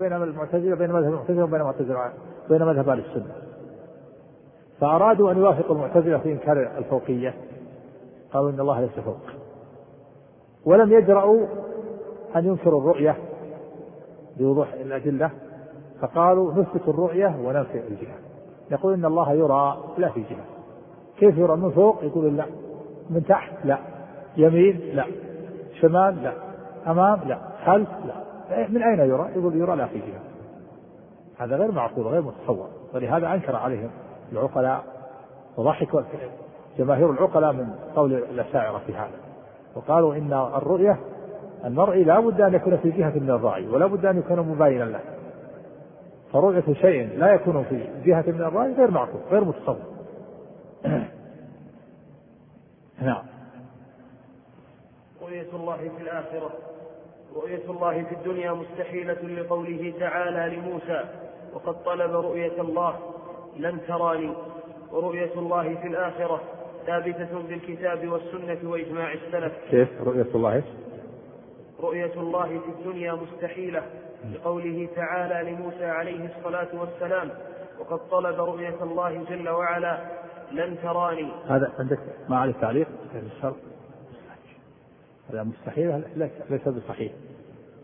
بين المعتزلة بين مذهب المعتزلة وبين المعتزلة بين مذهب أهل السنة. فأرادوا أن يوافقوا المعتزلة في إنكار الفوقية. قالوا إن الله ليس فوق. ولم يجرؤوا أن ينكروا الرؤية بوضوح الأدلة. فقالوا نثبت الرؤية وننفي الجهة. يقول إن الله يرى لا في جهة. كيف يرى؟ من فوق؟ يقول لا. من تحت؟ لا. يمين؟ لا. شمال؟ لا. أمام؟ لا. خلف؟ لا. من أين يرى؟ يقول يرى لا في جهة هذا غير معقول غير متصور. ولهذا أنكر عليهم العقلاء. وضحك جماهير العقلاء من قول الأشاعرة في هذا. وقالوا إن الرؤية المرئي لا بد أن يكون في جهة من الرأي ولا بد أن يكون مباينا له. فرؤية شيء لا يكون في جهة من الرأي غير معقول غير متصور. نعم. رؤية الله في الآخرة. رؤية الله في الدنيا مستحيلة لقوله تعالى لموسى وقد طلب رؤية الله لن تراني. ورؤية الله في الآخرة ثابتة بالكتاب والسنة وإجماع السلف. كيف؟ رؤية الله رؤية الله في الدنيا مستحيلة لقوله تعالى لموسى عليه الصلاة والسلام وقد طلب رؤية الله جل وعلا لن تراني. هذا عندك ما عليه تعليق؟ الشرط هذا مستحيل ليس بصحيح.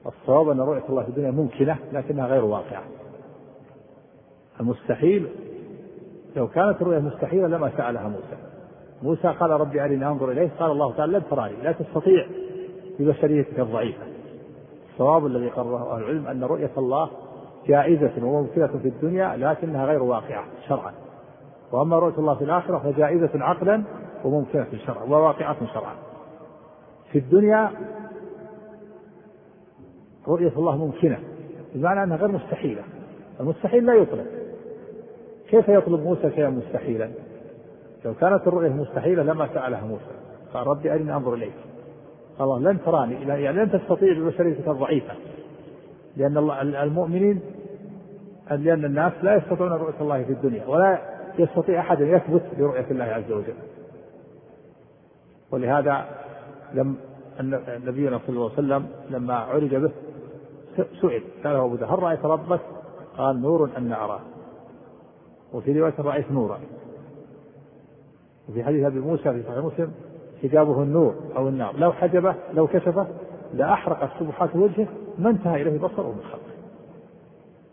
الصواب أن رؤية الله في الدنيا ممكنة لكنها غير واقعة. المستحيل لو كانت الرؤيا مستحيلة لما سألها موسى. موسى قال ربي أرني أنظر إليه قال الله تعالى لن تراني لا تستطيع ببشريتك الضعيفة. الصواب الذي قرره أهل العلم أن رؤية الله جائزة وممكنة في الدنيا لكنها غير واقعة شرعا. وأما رؤية الله في الآخرة فجائزة عقلا وممكنة شرعا وواقعة شرعا. في الدنيا رؤية الله ممكنة بمعنى أنها غير مستحيلة. المستحيل لا يطلب كيف يطلب موسى شيئا مستحيلا؟ لو كانت الرؤية مستحيلة لما سألها موسى. قال ربي أرني أنظر إليك. قال الله لن تراني يعني لن تستطيع ببشريتك الضعيفة. لأن المؤمنين لأن الناس لا يستطيعون رؤية الله في الدنيا ولا يستطيع أحد أن يثبت برؤية الله عز وجل. ولهذا لم نبينا صلى الله عليه وسلم لما عرج به سئل سأله أبو هل رأيت ربك؟ قال نور أن أراه. وفي رواية رأيت نورا. وفي حديث أبي موسى في صحيح مسلم حجابه النور أو النار. لو حجبه لو كشفه لأحرقت سبحات وجهه ما انتهى إليه بصره من خلقه.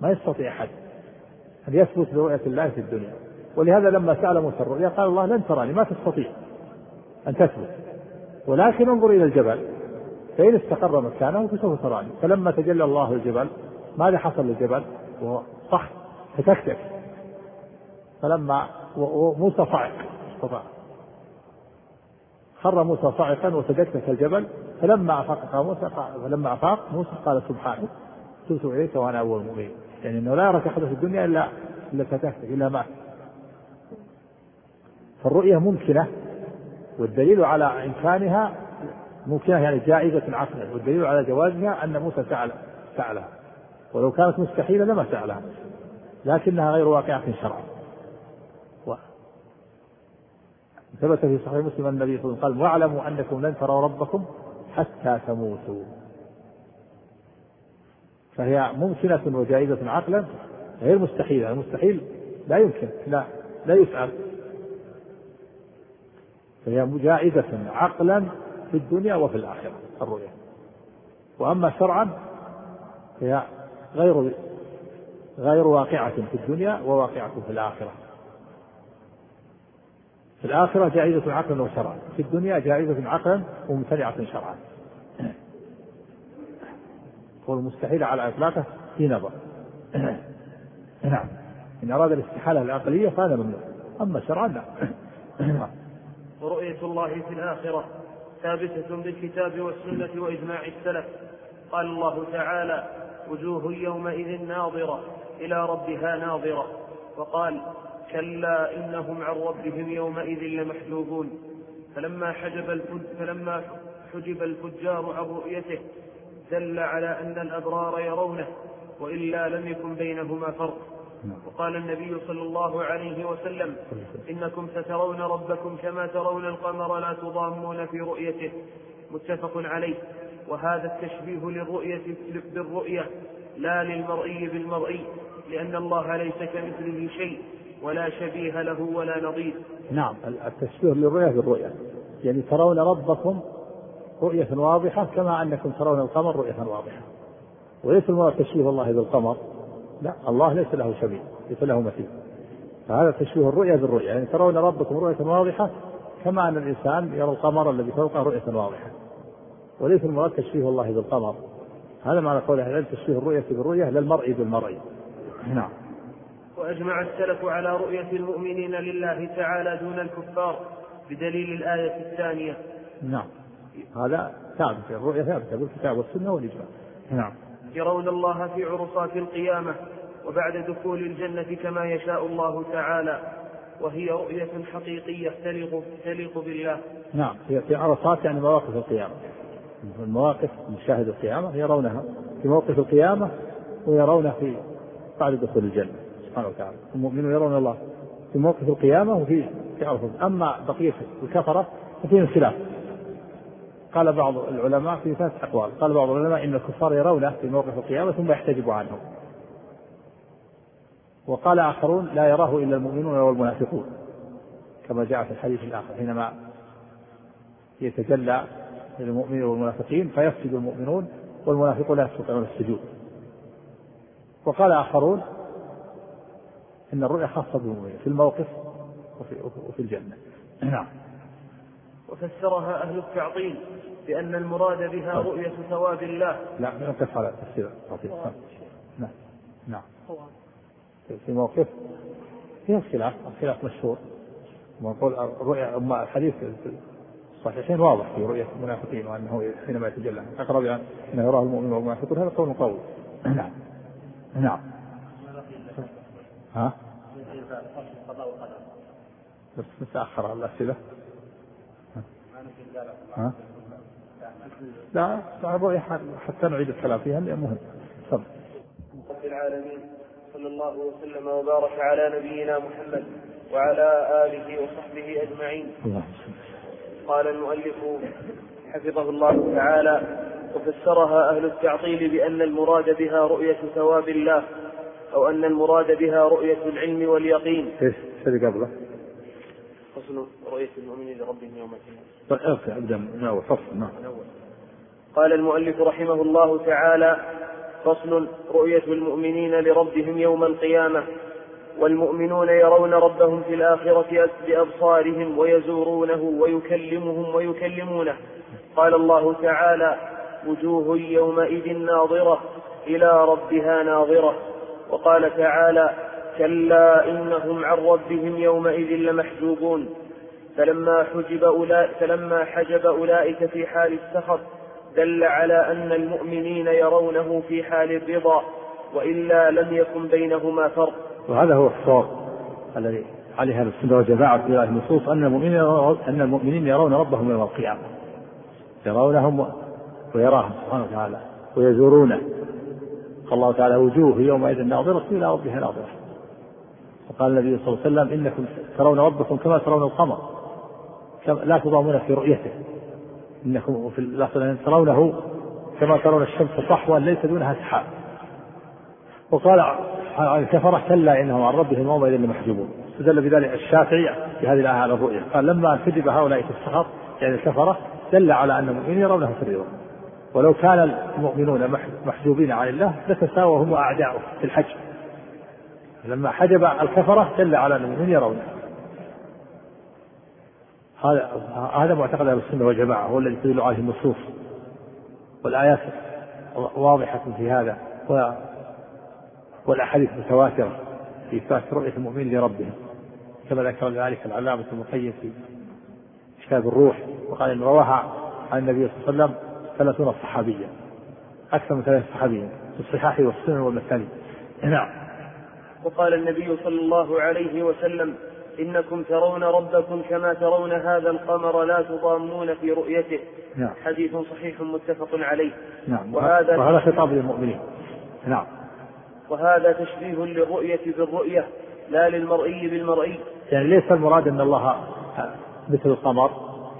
ما يستطيع أحد أن يثبت برؤية الله في الدنيا. ولهذا لما سأل موسى الرؤيا قال الله لن تراني ما تستطيع أن تثبت. ولكن انظر إلى الجبل. فإن استقر مكانه فسوف تراني. فلما تجلى الله الجبل ماذا حصل للجبل؟ صح فتكتك فلما وموسى صعق استطاع. خر موسى صاعقا وتدكك الجبل. فلما أفاق موسى فلما أفاق موسى قال سبحانك تبت اليك وأنا أول المؤمنين. يعني إنه لا يراك أحد في الدنيا الا إلا فتكتك إلا مات فالرؤية ممكنة والدليل على إمكانها ممكنه يعني جائزة عقلا والدليل على جوازها أن موسى سال سألها. ولو كانت مستحيلة لما سألها. لكنها غير واقعة شرعا. ثبت في صحيح مسلم أن النبي صلى الله عليه وسلم قال واعلموا أنكم لن تروا ربكم حتى تموتوا. فهي ممكنة وجائزة عقلا غير مستحيلة. المستحيل لا يمكن لا لا يفعل فهي جائزة عقلا في الدنيا وفي الآخرة الرؤيا وأما شرعا فهي غير غير واقعة في الدنيا وواقعة في الآخرة. في الآخرة جائزة عقلا وشرعا في الدنيا جائزة عقلا وممتنعة شرعا. والمستحيل على إطلاقه في نظر. نعم إن أراد الاستحالة العقلية فهذا ممنوع. أما شرعا لا. ورؤية الله في الآخرة. ثابتة بالكتاب والسنة وإجماع السلف. قال الله تعالى وجوه يومئذ ناظرة إلى ربها ناظرة. وقال كلا إنهم عن ربهم يومئذ لمحجوبون. فلما حجب فلما حجب الفجار عن رؤيته دل على أن الأبرار يرونه وإلا لم يكن بينهما فرق. وقال النبي صلى الله عليه وسلم إنكم سترون ربكم كما ترون القمر لا تضامون في رؤيته. متفق عليه. وهذا التشبيه للرؤية بالرؤية لا للمرئي بالمرئي لأن الله ليس كمثله شيء ولا شبيه له ولا نظير. نعم التشبيه للرؤية بالرؤية. يعني ترون ربكم رؤية واضحة كما أنكم ترون القمر رؤية واضحة. وليس المراد تشبيه الله بالقمر. لا الله ليس له شبيه ليس له مثيل. فهذا تشبيه الرؤيا بالرؤيا يعني ترون ربكم رؤية واضحة كما أن الإنسان يرى القمر الذي فوقه رؤية واضحة. وليس المراد تشبيه الله بالقمر. هذا معنى قول أهل العلم تشبيه الرؤية بالرؤية لا المرء بالمرء. نعم. وأجمع السلف على رؤية المؤمنين لله تعالى دون الكفار بدليل الآية الثانية. نعم. هذا ثابت الرؤية ثابتة بالكتاب والسنة والإجماع. نعم. يرون الله في عرصات القيامة. وبعد دخول الجنة كما يشاء الله تعالى وهي رؤية حقيقية تليق تليق بالله. نعم هي في عرصات يعني مواقف القيامة. المواقف مشاهد القيامة يرونها في موقف القيامة ويرونه في بعد دخول الجنة سبحانه وتعالى. المؤمنون يرون الله في موقف القيامة وفي في عرصات، أما بقية الكفرة ففيهم خلاف. قال بعض العلماء في ثلاث أقوال، قال بعض العلماء إن الكفار يرونه في موقف القيامة ثم يحتجب عنه. وقال آخرون لا يراه إلا المؤمنون والمنافقون كما جاء في الحديث الآخر حينما يتجلى للمؤمنين والمنافقين فيسجد المؤمنون والمنافقون لا يستطيعون السجود. وقال آخرون إن الرؤيا خاصة بالمؤمنين في الموقف وفي, وفي الجنة. نعم. وفسرها أهل التعطيل بأن المراد بها طيب. رؤية ثواب الله. لا نقف على تفسير نعم. نعم. في موقف فيها خلاف الخلاف مشهور. ونقول الرؤيا أما الحديث الصحيحين واضح في رؤية المنافقين وأنه حينما يتجلى. أن أنه يراه المؤمن والمنافقون. هذا قول قوي. نعم. نعم. ها؟ بس نتأخر الأسئلة. ها؟ لا الرؤية حتى نعيد الكلام فيها مهم. تفضل. رب العالمين. صلى الله وسلم وبارك على نبينا محمد وعلى آله وصحبه أجمعين. قال المؤلف حفظه الله تعالى وفسرها أهل التعطيل بأن المراد بها رؤية ثواب الله أو أن المراد بها رؤية العلم واليقين. إيش؟ اللي قبله؟ فصل رؤية المؤمنين لربهم يوم القيامة. من اول فصل نعم. قال المؤلف رحمه الله تعالى فصل رؤية المؤمنين لربهم يوم القيامة. والمؤمنون يرون ربهم في الآخرة بأبصارهم ويزورونه ويكلمهم ويكلمونه. قال الله تعالى وجوه يومئذ ناظرة إلى ربها ناظرة. وقال تعالى كلا إنهم عن ربهم يومئذ لمحجوبون. فلما حجب أولئك فلما حجب أولئك في حال السخط دل على أن المؤمنين يرونه في حال الرضا وإلا لم يكن بينهما فرق. وهذا هو الصواب الذي عليه أهل السنة والجماعة في النصوص أن المؤمنين أن المؤمنين يرون ربهم يوم القيامة. يرونهم ويراهم سبحانه وتعالى ويزورونه. قال الله تعالى وجوه يومئذ ناظرة إلى ربها ناظرة. وقال النبي صلى الله عليه وسلم إنكم ترون ربكم كما ترون القمر لا تضامون في رؤيته. انكم في الاصل ترونه كما ترون الشمس صحوا ليس دونها سحاب. وقال عن الكفرة كلا إنهم عن ربهم يومئذ لمحجوبون. استدل بذلك الشافعي في هذه الآية على الرؤيا قال لما كذب هؤلاء في السخط يعني الكفرة دل على أن المؤمنين يرونه في الرضا ولو كان المؤمنون محجوبين عن الله لتساوى هم أعداؤه في الحج. لما حجب الكفرة دل على أن المؤمنين يرونه. هذا هذا معتقد أهل السنة والجماعة هو الذي تدل عليه النصوص. والآيات واضحة في هذا والأحاديث متواترة في إثبات رؤية المؤمن لربهم. كما ذكر ذلك العلامة ابن القيم في كتاب الروح وقال إن رواها عن النبي صلى الله عليه وسلم ثلاثون صحابيا أكثر من ثلاث صحابيا في الصحاح والسنن والمسانيد. نعم. وقال النبي صلى الله عليه وسلم إنكم ترون ربكم كما ترون هذا القمر لا تضامون في رؤيته. نعم. حديث صحيح متفق عليه. نعم. وهذا وهذا خطاب للمؤمنين. نعم. وهذا تشبيه للرؤية بالرؤية لا للمرئي بالمرئي. يعني ليس المراد أن الله مثل القمر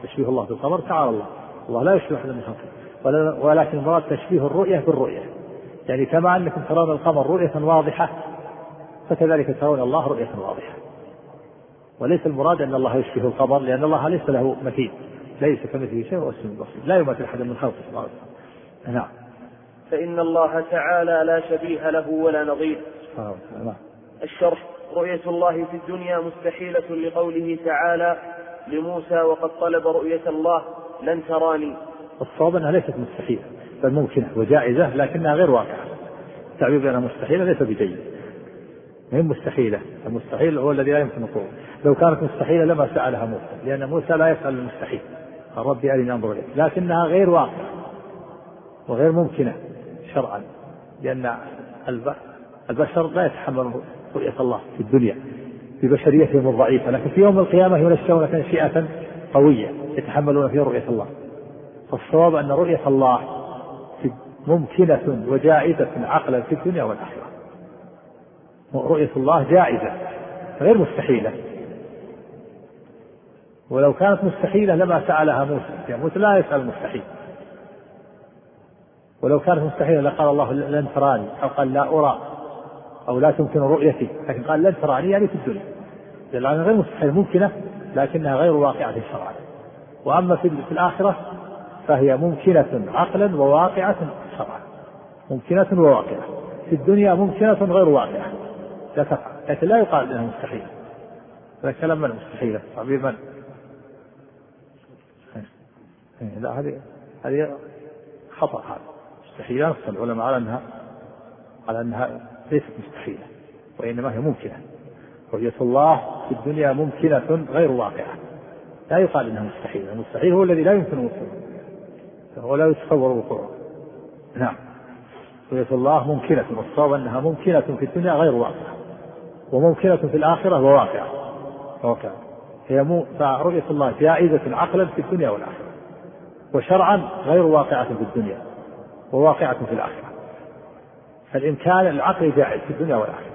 تشبيه الله بالقمر تعالى الله. الله لا يشبه أحد من خلقه. ولكن المراد تشبيه الرؤية بالرؤية. يعني كما أنكم ترون القمر رؤية واضحة فكذلك ترون الله رؤية واضحة. وليس المراد أن الله يشبه القمر لأن الله ليس له مثيل ليس كمثله شيء وهو البصير لا يمثل أحد من خلقه سبحانه وتعالى. نعم. فإن الله تعالى لا شبيه له ولا نظير. نعم. الشرح رؤية الله في الدنيا مستحيلة لقوله تعالى لموسى وقد طلب رؤية الله لن تراني. الصواب أنها ليست مستحيلة بل ممكنة وجائزة لكنها غير واقعة. التعبير بأنها مستحيلة ليس بجيد. هي مستحيلة. المستحيل هو الذي لا يمكن وقوعه لو كانت مستحيلة لما سألها موسى لأن موسى لا يسأل المستحيل. قال ربي أرني أنظر إليك. لكنها غير واقعة وغير ممكنة شرعا لأن البشر لا يتحمل رؤية الله في الدنيا ببشريتهم الضعيفة لكن في يوم القيامة ينشأون تنشئة قوية يتحملون فيها رؤية الله. فالصواب أن رؤية الله ممكنة وجائزة عقلا في الدنيا والآخرة. رؤية الله جائزة غير مستحيلة. ولو كانت مستحيلة لما سألها موسى يعني موسى لا يسأل المستحيل ولو كانت مستحيلة لقال الله لن تراني أو قال لا أرى أو لا تمكن رؤيتي لكن قال لن تراني يعني في الدنيا. لأنها غير مستحيلة ممكنة لكنها غير واقعة شرعا وأما في الآخرة فهي ممكنة عقلا وواقعة شرعا ممكنة وواقعة. في الدنيا ممكنة غير واقعة. لا تقع. لكن لا يقال إنها مستحيلة. هذا كلام من مستحيلة؟ تعبير من؟ إيه، لا هذه هذه خطأ هذا. مستحيلة نص العلماء على انها على أنها ليست مستحيلة وإنما هي ممكنة. رؤية الله في الدنيا ممكنة غير واقعة. لا يقال إنها مستحيلة. المستحيل هو الذي لا يمكن وقوعه ولا يتصور وقوعه نعم. رؤية الله ممكنة. والصواب أنها ممكنة في الدنيا غير واقعة. وممكنة في الآخرة وواقعة واقعة هي مو فرؤية الله جائزة عقلا في الدنيا والآخرة. وشرعا غير واقعة في الدنيا وواقعة في الآخرة. فالإمكان العقلي جائز في الدنيا والآخرة.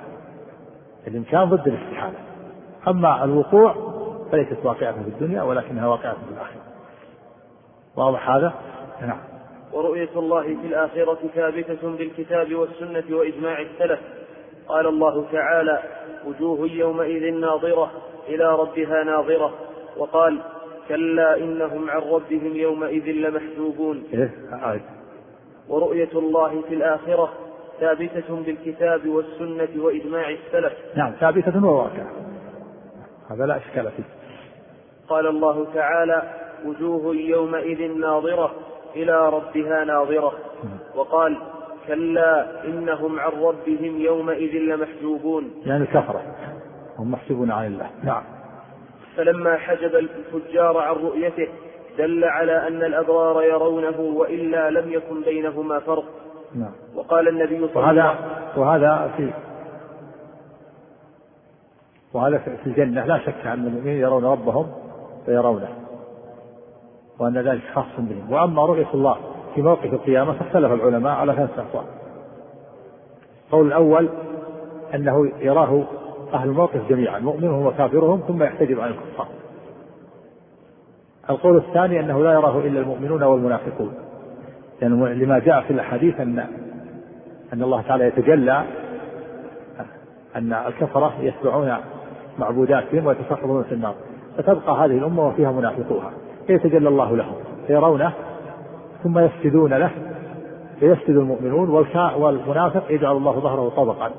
الإمكان ضد الاستحالة. أما الوقوع فليست واقعة في الدنيا ولكنها واقعة في الآخرة. واضح هذا؟ نعم. ورؤية الله في الآخرة ثابتة بالكتاب والسنة وإجماع السلف. قال الله تعالى وجوه يومئذ ناظرة إلى ربها ناظرة وقال كلا إنهم عن ربهم يومئذ لمحجوبون. إيه؟ ورؤية الله في الآخرة ثابتة بالكتاب والسنة وإجماع السلف. نعم ثابتة وواقعة. هذا لا إشكال فيه. قال الله تعالى وجوه يومئذ ناظرة إلى ربها ناظرة وقال كلا إنهم عن ربهم يومئذ لمحجوبون. يعني كفرة هم محجوبون عن الله. نعم. فلما حجب الفجار عن رؤيته دل على أن الأبرار يرونه وإلا لم يكن بينهما فرق. نعم. وقال النبي صلى الله عليه وسلم وهذا في وهذا في الجنة. لا شك أن المؤمنين يرون ربهم فيرونه. وأن ذلك خاص بهم. وأما رؤية الله في موقف القيامة فاختلف العلماء على ثلاثة أقوال. القول الأول أنه يراه أهل الموقف جميعا مؤمنهم وكافرهم ثم يحتجب عن الكفار. القول الثاني أنه لا يراه إلا المؤمنون والمنافقون. يعني لما جاء في الحديث أن أن الله تعالى يتجلى أن الكفرة يتبعون معبوداتهم ويتسخطون في النار. فتبقى هذه الأمة وفيها منافقوها. فيتجلى الله لهم فيرونه ثم يسجدون له فيسجد المؤمنون والمنافق يجعل الله ظهره طبقا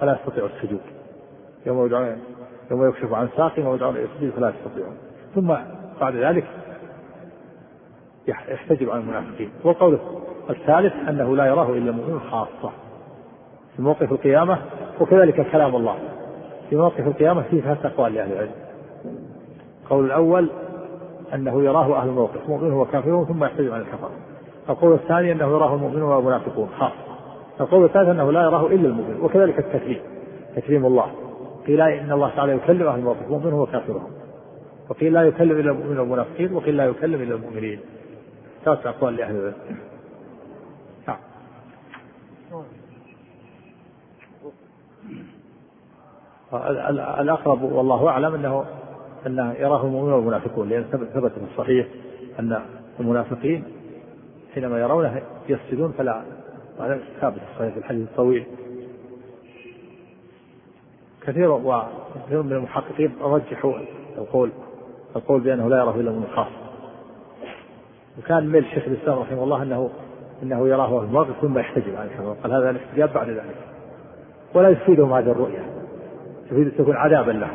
فلا يستطيع السجود. يوم يدعون يوم يكشف عن ساق ويدعون إلى فلا يستطيعون. ثم بعد ذلك يحتجب عن المنافقين. والقول الثالث أنه لا يراه إلا المؤمنون خاصة. في موقف القيامة وكذلك كلام الله. في موقف القيامة فيه ثلاث أقوال لأهل العلم. القول الأول أنه يراه أهل الموقف مؤمنه وكافرون ثم يحتجب عن الكفر. القول الثاني أنه يراه المؤمنون والمنافقون. خاصه القول الثالث أنه لا يراه إلا المؤمن وكذلك التكريم. تكريم الله. قيل إن الله تعالى يكلم أهل الموقف مؤمنه وكافرهم وقيل لا يكلم إلا المؤمنين والمنافقين وقيل لا يكلم إلا المؤمنين. ثلاث أقوال لأهل العلم. نعم الأقرب والله أعلم أنه انه يراه المؤمنون والمنافقون لأن ثبت في الصحيح أن المنافقين حينما يرونه يسجدون فلا. هذا ثابت في الحديث الطويل. كثير وكثير من المحققين رجحوا القول القول بأنه لا يراه إلا من خاص وكان ميل شيخ الإسلام رحمه الله أنه أنه يراه في الموقف ثم يحتجب عليه قال هذا الاحتجاب بعد ذلك. ولا يفيدهم هذه الرؤية. تفيد تكون عذابا له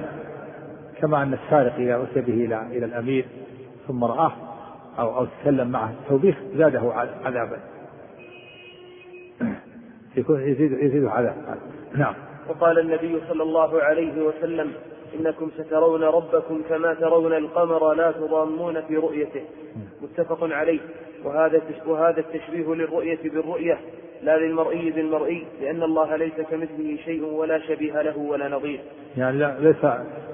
كما أن السارق إذا أتي به إلى إلى الأمير ثم رآه أو أو تكلم معه. توبيخ زاده عذابا. يكون يزيد يزيد عذاب. نعم. وقال النبي صلى الله عليه وسلم إنكم سترون ربكم كما ترون القمر لا تضامون في رؤيته. متفق عليه. وهذا وهذا التشبيه للرؤية بالرؤية لا للمرئي بالمرئي لأن الله ليس كمثله شيء ولا شبيه له ولا نظير. يعني لا ليس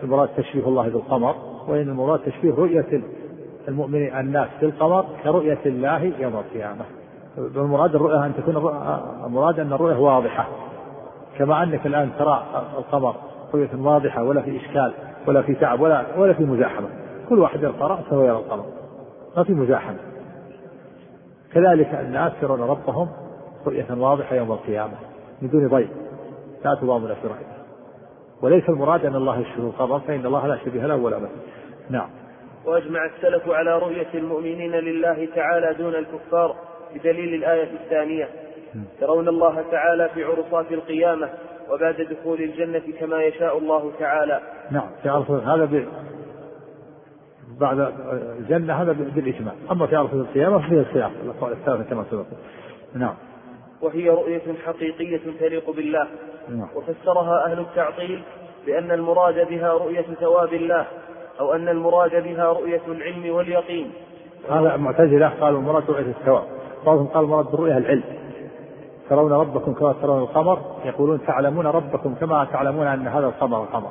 المراد تشبيه الله بالقمر وإن المراد تشبيه رؤية المؤمنين الناس بالقمر كرؤية الله يوم القيامة. المراد الرؤية أن تكون المراد أن الرؤية واضحة. كما أنك الآن ترى القمر رؤية واضحة ولا في إشكال ولا في تعب ولا ولا في مزاحمة. كل واحد يرفع رأسه ويرى القمر ما في مزاحمة. كذلك الناس يرون ربهم رؤية واضحة يوم القيامة من دون ضيق. لا في رأيه وليس المراد أن الله يشبه القمر فإن الله لا شبيه له ولا مثل. نعم. وأجمع السلف على رؤية المؤمنين لله تعالى دون الكفار بدليل الآية الثانية. يرون الله تعالى في عرصات القيامة وبعد دخول الجنة كما يشاء الله تعالى. نعم في عرصات هذا ب... بعد الجنة هذا بالإجماع. أما في عرصات القيامة فهي الخلاف الثالثة كما سبق. نعم. وهي رؤية حقيقية تليق بالله. نعم. وفسرها أهل التعطيل بأن المراد بها رؤية ثواب الله. أو أن المراد بها رؤية العلم واليقين. هذا معتزلة قالوا المراد رؤية الثواب. بعضهم قال المراد بالرؤية العلم. ترون ربكم كما ترون القمر. يقولون تعلمون ربكم كما تعلمون أن هذا القمر القمر.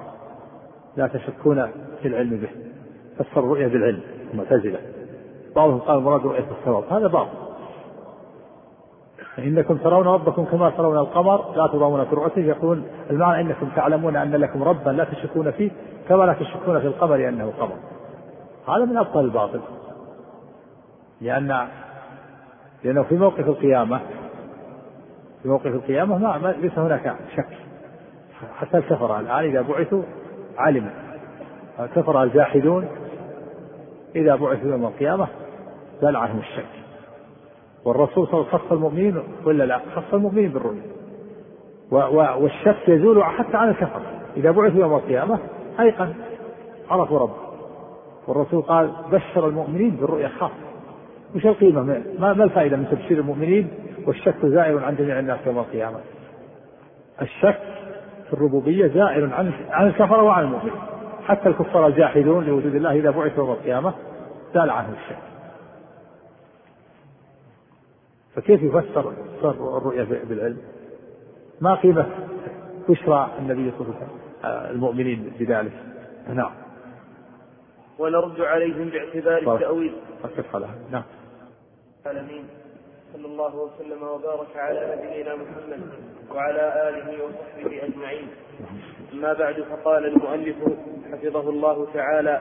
لا تشكون في العلم به. فسر الرؤية بالعلم المعتزلة بعضهم قال المراد رؤية الثواب. هذا باطل. إنكم ترون ربكم كما ترون القمر. لا تضامون في رؤيته. يقولون المعنى إنكم تعلمون أن لكم ربا لا تشكون فيه. كما لا تشكون في القمر أنه قمر هذا من أبطل الباطل. لأن لأنه في موقف القيامة في موقف القيامة ما ليس هناك شك. حتى الكفر الآن إذا بعثوا علموا الكفر الجاحدون إذا بعثوا يوم القيامة زال عنهم الشك. والرسول صلى الله عليه وسلم خص المؤمنين ولا لا؟ خص المؤمنين بالرؤيا. والشك يزول حتى عن الكفر. إذا بعثوا يوم القيامة أيقن. عرفوا رب. والرسول قال بشر المؤمنين بالرؤيا خاصة. وش القيمة ما, ما الفائدة من تبشير المؤمنين؟ والشك زائر عن جميع الناس يوم القيامة. الشك في الربوبية زائر عن عن الكفرة وعن المؤمنين. حتى الكفار الجاحدون لوجود الله إذا بعث يوم القيامة زال عنه الشك. فكيف يفسر الرؤيا بالعلم؟ ما قيمة بشرى النبي صلى الله عليه وسلم؟ المؤمنين بذلك. نعم. ونرد عليهم باعتبار التأويل. نعم. العالمين. صلى الله وسلم وبارك على نبينا محمد وعلى آله وصحبه أجمعين. أما بعد فقال المؤلف حفظه الله تعالى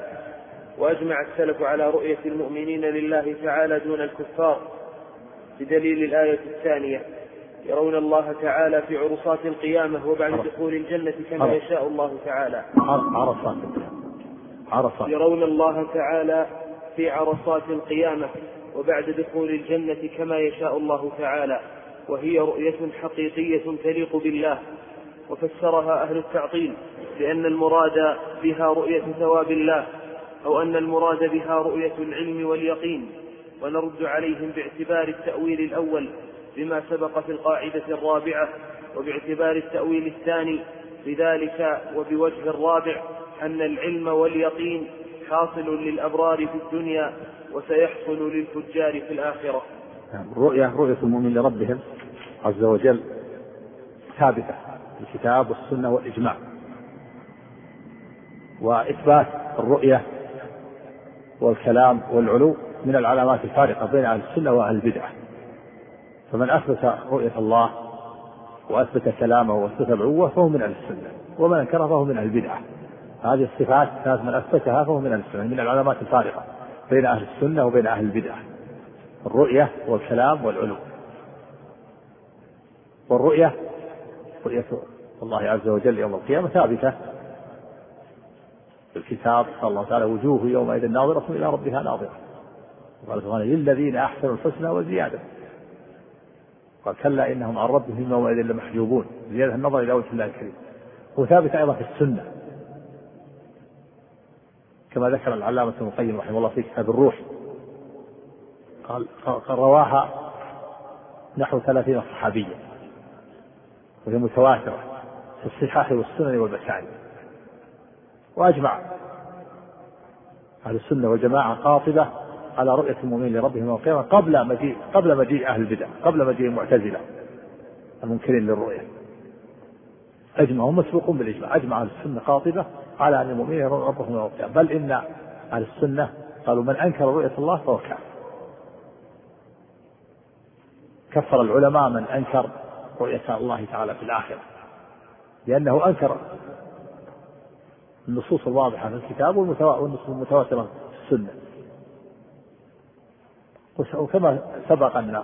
وأجمع السلف على رؤية المؤمنين لله تعالى دون الكفار بدليل الآية الثانية. يرون الله تعالى في عرصات القيامة وبعد دخول الجنة كما يشاء الله تعالى. عرصات عرصات. يرون الله تعالى في عرصات القيامة وبعد دخول الجنة كما يشاء الله تعالى. وهي رؤية حقيقية تليق بالله. وفسرها أهل التعطيل بأن المراد بها رؤية ثواب الله أو أن المراد بها رؤية العلم واليقين. ونرد عليهم باعتبار التأويل الأول بما سبق في القاعدة الرابعة وباعتبار التأويل الثاني بذلك وبوجه الرابع أن العلم واليقين حاصل للأبرار في الدنيا وسيحصل للفجار في الآخرة. نعم الرؤية رؤية المؤمن لربهم عز وجل ثابتة في الكتاب والسنة والإجماع. وإثبات الرؤية والكلام والعلو من العلامات الفارقة بين أهل السنة وأهل البدعة. فمن أثبت رؤية الله وأثبت كلامه وأثبت العلو فهو من أهل السنة ومن أنكره فهو من أهل البدعة. هذه الصفات كانت من أثبتها فهو من أهل السنة من العلامات الفارقة بين أهل السنة وبين أهل البدعة. الرؤية والكلام والعلو. والرؤية رؤية الله عز وجل يوم القيامة ثابتة. في الكتاب قال الله تعالى وجوه يومئذ ناظرة إلى ربها ناظرة. وقال سبحانه للذين أحسنوا الحسنى وزيادة. قال كلا إنهم عن ربهم يومئذ لمحجوبون. زيادة النظر إلى وجه الله الكريم. وثابت أيضا في السنة. كما ذكر العلامة ابن القيم رحمه الله في كتاب الروح. قال رواها نحو ثلاثين صحابيا. وهي متواترة في الصحاح والسنن والمسائل وأجمع. أهل السنة والجماعة قاطبة على رؤية المؤمنين لربهم يوم القيامة قبل مجيء قبل مجيء أهل البدع قبل مجيء المعتزلة المنكرين للرؤية. أجمع هم مسبوقون بالإجماع أجمع أهل السنة قاطبة على أن المؤمنين يرون ربهم يوم القيامة. بل إن أهل السنة قالوا من أنكر رؤية الله فهو كافر. كفر العلماء من أنكر رؤية الله تعالى في الآخرة لأنه أنكر النصوص الواضحة في الكتاب والنصوص المتواترة في السنة. وكما سبق أن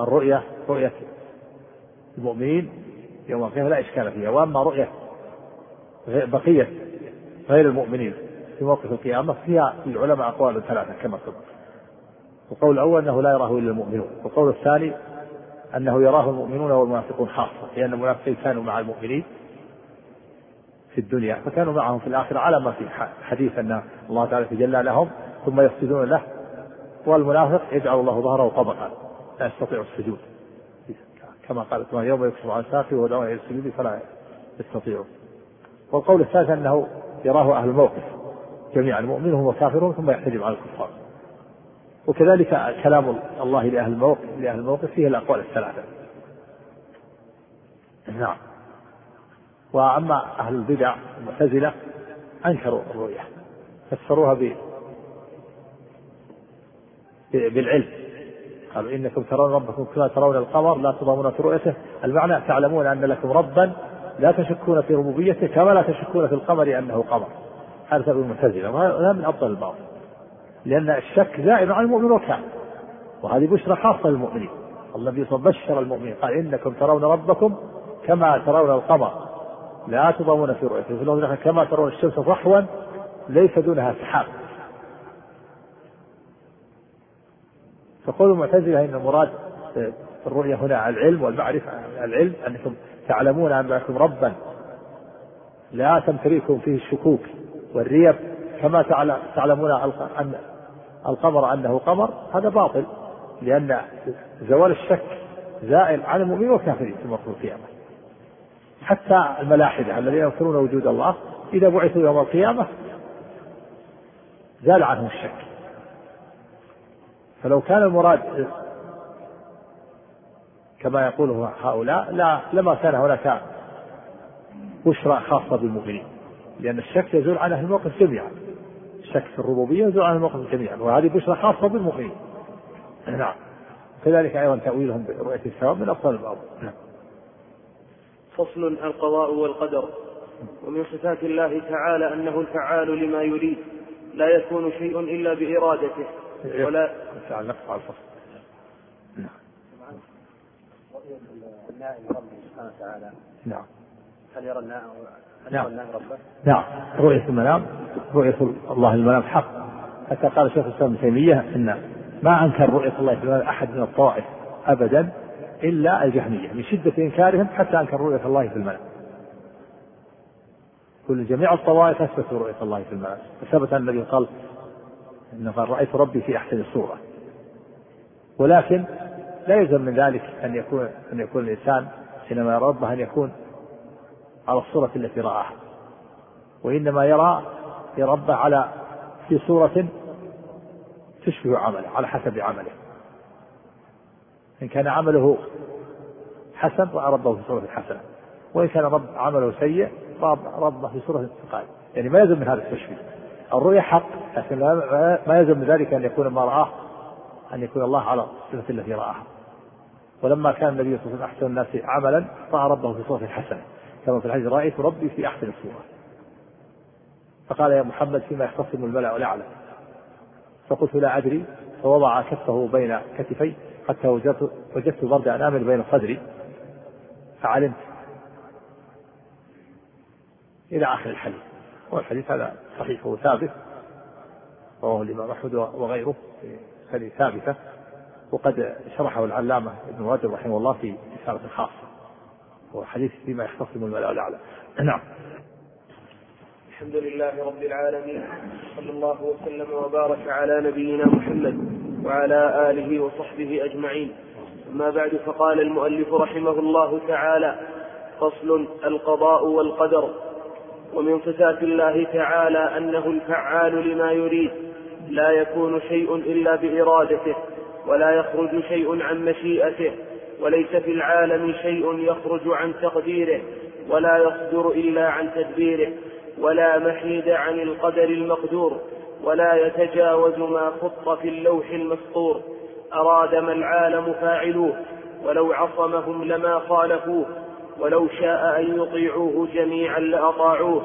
الرؤية رؤية المؤمنين يوم القيامة لا إشكال فيها وأما رؤية بقية غير المؤمنين في موقف القيامة فيها للعلماء أقوال ثلاثة كما سبق. القول الأول أنه لا يراه إلا المؤمنون والقول الثاني أنه يراه المؤمنون والمنافقون خاصة لأن المنافقين كانوا مع المؤمنين في الدنيا فكانوا معهم في الآخرة على ما في حديث أن الله تعالى تجلى لهم ثم يسجدون له والمنافق يجعل الله ظهره طبقا لا يستطيع السجود. كما قال يوم يكشف عن ساقه ودعوه إلى السجود فلا يستطيع. والقول الثالث أنه يراه أهل الموقف جميعا مؤمنهم وكافرهم ثم يحتجب على الكفار. وكذلك كلام الله لأهل الموقف لأهل الموقف فيه الأقوال الثلاثة. نعم. وأما أهل البدع المعتزلة أنكروا الرؤية فسروها بالعلم. قالوا إنكم ترون ربكم كما ترون القمر لا تضامون في رؤيته. المعنى تعلمون أن لكم ربا لا تشكون في ربوبيته كما لا تشكون في القمر أنه قمر. هذا سبب المعتزلة وهذا من أفضل الباطل لأن الشك زائد عن المؤمن والكافر وهذه بشرى خاصة للمؤمنين. النبي صلى الله عليه وسلم بشر المؤمنين قال إنكم ترون ربكم كما ترون القمر لا تضامون في رؤيته. كما ترون الشمس ضحوا ليس دونها سحاب. فقول المعتزلة إن المراد الرؤية هنا العلم والمعرفة العلم أنكم تعلمون أن لكم ربا لا تمتريكم فيه الشكوك والريب كما تعلمون أن القمر أنه قمر هذا باطل لأن زوال الشك زائل عن المؤمنين والكافرين في موقف القيامة. حتى الملاحدة الذين ينكرون وجود الله إذا بعثوا يوم القيامة زال عنهم الشك. فلو كان المراد كما يقوله هؤلاء لا لما كان هناك بشرى خاصة بالمؤمنين. لأن الشك يزول عن أهل الموقف جميعا. الشك في الربوبية يزول عن الموقف جميعا. وهذه بشرى خاصة بالمؤمنين. نعم. كذلك أيضا تأويلهم برؤية الثواب من أفضل الأمر نعم. فصل القضاء والقدر. ومن صفات الله تعالى أنه الفعال لما يريد. لا يكون شيء إلا بإرادته. ولا تعال نقطع الفصل. نعم. النائم ربه سبحانه وتعالى نعم. هل يرى النائم هل نعم. يرى النائم ربه؟ نعم. رؤية المنام. رؤية الله المنام حق. حتى قال شيخ الإسلام ابن تيمية إن ما أنكر رؤية الله في المنام أحد من الطوائف ابدا إلا الجهمية من شدة إنكارهم حتى أنكر رؤية الله في المنام. كل جميع الطوائف أثبتوا رؤية الله في المنام، وثبت أن النبي قال إنه قال رأيت ربي في أحسن صوره ولكن لا يلزم من ذلك أن يكون أن يكون الإنسان حينما يرى ربه أن يكون على الصورة التي رآها. وإنما يرى ربه على في صورة تشبه عمله على حسب عمله. إن كان عمله حسن رأى ربه في صورة حسنة. وإن كان رب عمله سيء رأى ربه في صورة انتقال يعني ما يلزم من هذا التشبيه. الرؤيا حق لكن ما يلزم من ذلك أن يكون ما رآه أن يكون الله على الصفة التي رآها. ولما كان النبي صلى الله عليه وسلم أحسن الناس عملا رأى ربه في صورة حسنة. كما في الحديث رأيت ربي في أحسن الصورة. فقال يا محمد فيما يختصم الملأ الأعلى فقلت لا أدري فوضع كفه بين كتفي حتى وجدت وجدت برد أنامل بين صدري. فعلمت إلى آخر الحديث. والحديث هذا صحيح وثابت رواه الإمام أحمد وغيره في ثابتة وقد شرحه العلامة ابن رجب رحمه الله في رسالة خاصة هو حديث فيما يختصم الملأ الأعلى. نعم. الحمد لله رب العالمين صلى الله وسلم وبارك على نبينا محمد وعلى آله وصحبه أجمعين. أما بعد فقال المؤلف رحمه الله تعالى فصل القضاء والقدر. ومن صفات الله تعالى أنه الفعال لما يريد لا يكون شيء إلا بإرادته ولا يخرج شيء عن مشيئته وليس في العالم شيء يخرج عن تقديره ولا يصدر إلا عن تدبيره ولا محيد عن القدر المقدور ولا يتجاوز ما خط في اللوح المسطور. أراد ما العالم فاعلوه ولو عصمهم لما خالفوه. ولو شاء أن يطيعوه جميعا لأطاعوه.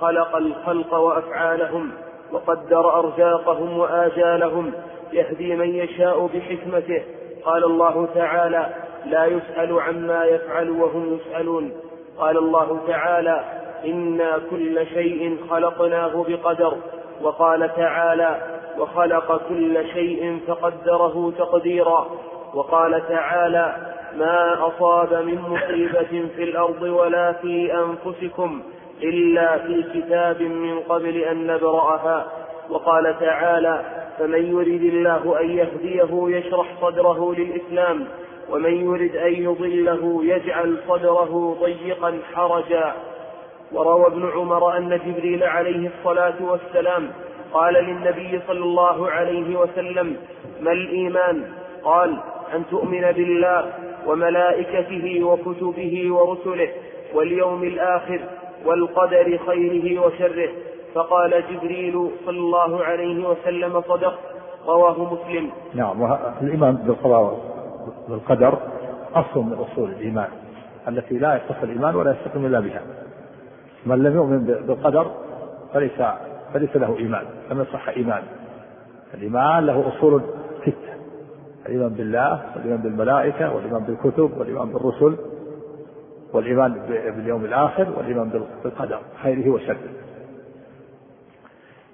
خلق الخلق وأفعالهم وقدر أرزاقهم وآجالهم يهدي من يشاء بحكمته. قال الله تعالى لا يسأل عما يفعل وهم يسألون. قال الله تعالى إنا كل شيء خلقناه بقدر. وقال تعالى وخلق كل شيء فقدره تقديرا. وقال تعالى ما أصاب من مصيبة في الأرض ولا في أنفسكم إلا في كتاب من قبل أن نبرأها. وقال تعالى فمن يرد الله أن يهديه يشرح صدره للإسلام ومن يرد أن يضله يجعل صدره ضيقا حرجا. وروى ابن عمر أن جبريل عليه الصلاة والسلام قال للنبي صلى الله عليه وسلم ما الإيمان؟ قال أن تؤمن بالله وملائكته وكتبه ورسله واليوم الآخر والقدر خيره وشره. فقال جبريل صلى الله عليه وسلم صدق رواه مسلم. نعم الإيمان بالقضاء والقدر أصل من أصول الإيمان التي لا يصح الإيمان ولا يستقيم إلا بها. من لم يؤمن بالقدر فليس فليس له إيمان لم يصح إيمان. الإيمان له أصول الإيمان بالله والإيمان بالملائكة والإيمان بالكتب والإيمان بالرسل والإيمان باليوم الآخر والإيمان بالقدر خيره وشره.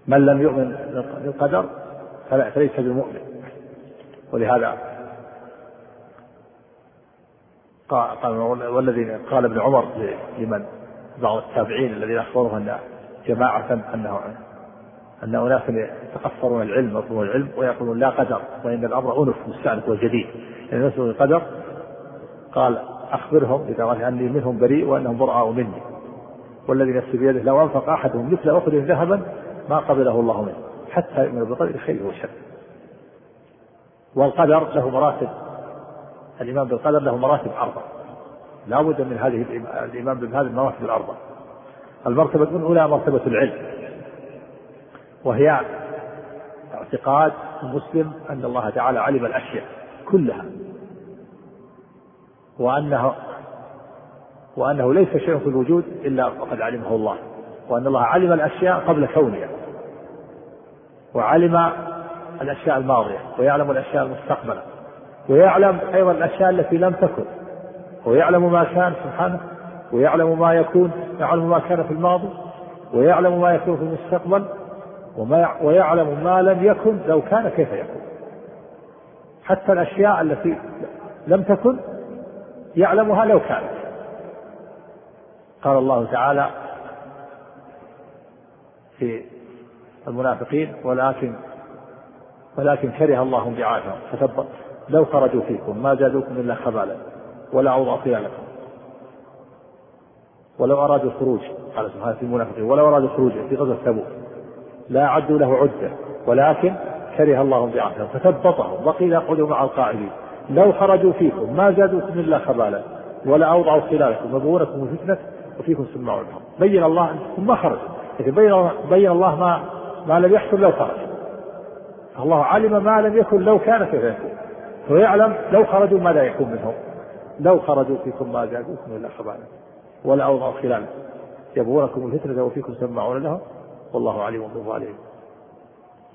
من لم يؤمن بالقدر فليس بمؤمن. ولهذا قال والذي قال ابن عمر لمن؟ بعض التابعين الذين اخبروه أن جماعة أنه أن اناسا يتقصرون العلم يطلبون العلم ويقولون لا قدر وإن الأمر أنف مستانف وجديد. يعني يسلم القدر قال أخبرهم اذا قال أني منهم بريء وأنهم براء مني. والذي نفسي بيده لو أنفق أحدهم مثل احد ذهبا ما قبله الله منه حتى يؤمن بقدر خيره وشره والقدر له مراتب. الإيمان بالقدر له مراتب أربع لا بد من هذه الإيمان بهذه المراتب الأربع المرتبة الأولى مرتبة العلم. وهي اعتقاد المسلم أن الله تعالى علم الأشياء كلها وأنه وأنه ليس شيء في الوجود إلا وقد علمه الله وأن الله علم الأشياء قبل كونها وعلم الأشياء الماضية ويعلم الأشياء المستقبلة ويعلم أيضا الأشياء التي لم تكن ويعلم ما كان سبحانه ويعلم ما يكون يعلم ما كان في الماضي ويعلم ما يكون في المستقبل وما ويعلم ما لم يكن لو كان كيف يكون. حتى الأشياء التي لم تكن يعلمها لو كانت. قال الله تعالى في المنافقين ولكن ولكن كره الله بعاثهم فتبط لو خرجوا فيكم ما زادوكم إلا خبالا ولا اوضعوا خيالكم ولو أرادوا الخروج. قال سبحانه في المنافقين ولو أرادوا الخروج في غزوة تبوك. لا اعدوا له عدة ولكن كره الله بعاثهم فثبطهم وقيل اقعدوا مع القاعدين لو خرجوا فيكم ما زادوكم الا خبالا ولا أوضعوا خلالكم يبغونكم الفتنة وفيكم سماعون لهم بين الله انكم ما خرجوا لكن بين الله ما ما لم يحصل لو خرج. الله علم ما لم يكن لو كان كيف يكون. ويعلم لو خرجوا ماذا يكون منهم. لو خرجوا فيكم ما زادوكم الا خبالا ولا أوضعوا خلالكم. يبغونكم الفتنة وفيكم سماعون لهم. والله عليم بالظالمين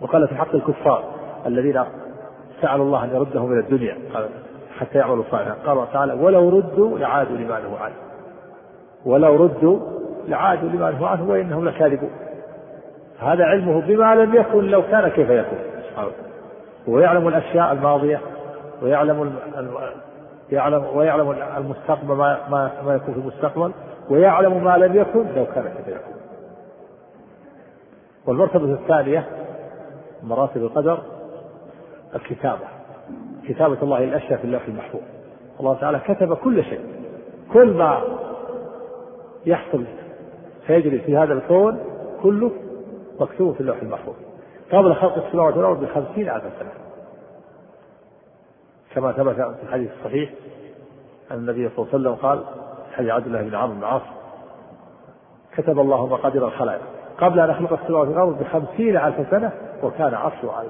وقال في حق الكفار الذين سأل الله أن يرده من الدنيا قال حتى يعملوا صالحا. قال تعالى ولو ردوا لعادوا لما نهوا عنه. ولو ردوا لعادوا لما نهوا عنه وإنهم لكاذبون. هذا علمه بما لم يكن لو كان كيف يكون. سبحانه ويعلم الأشياء الماضية ويعلم يعلم ويعلم المستقبل ما, ما يكون في المستقبل ويعلم ما لم يكن لو كان كيف يكون. والمرتبة الثانية مراتب القدر الكتابة. كتابة الله الأشياء في اللوح المحفوظ. الله تعالى كتب كل شيء. كل ما يحصل سيجري في هذا الكون كله مكتوب في اللوح المحفوظ. قبل خلق السماوات والأرض بخمسين ألف سنة. كما ثبت في الحديث الصحيح أن النبي صلى الله عليه وسلم قال حديث عبد الله بن عمرو بن العاص. كتب الله مقادير الخلائق. قبل أن يخلق السماوات والأرض بخمسين ألف سنة وكان عرشه على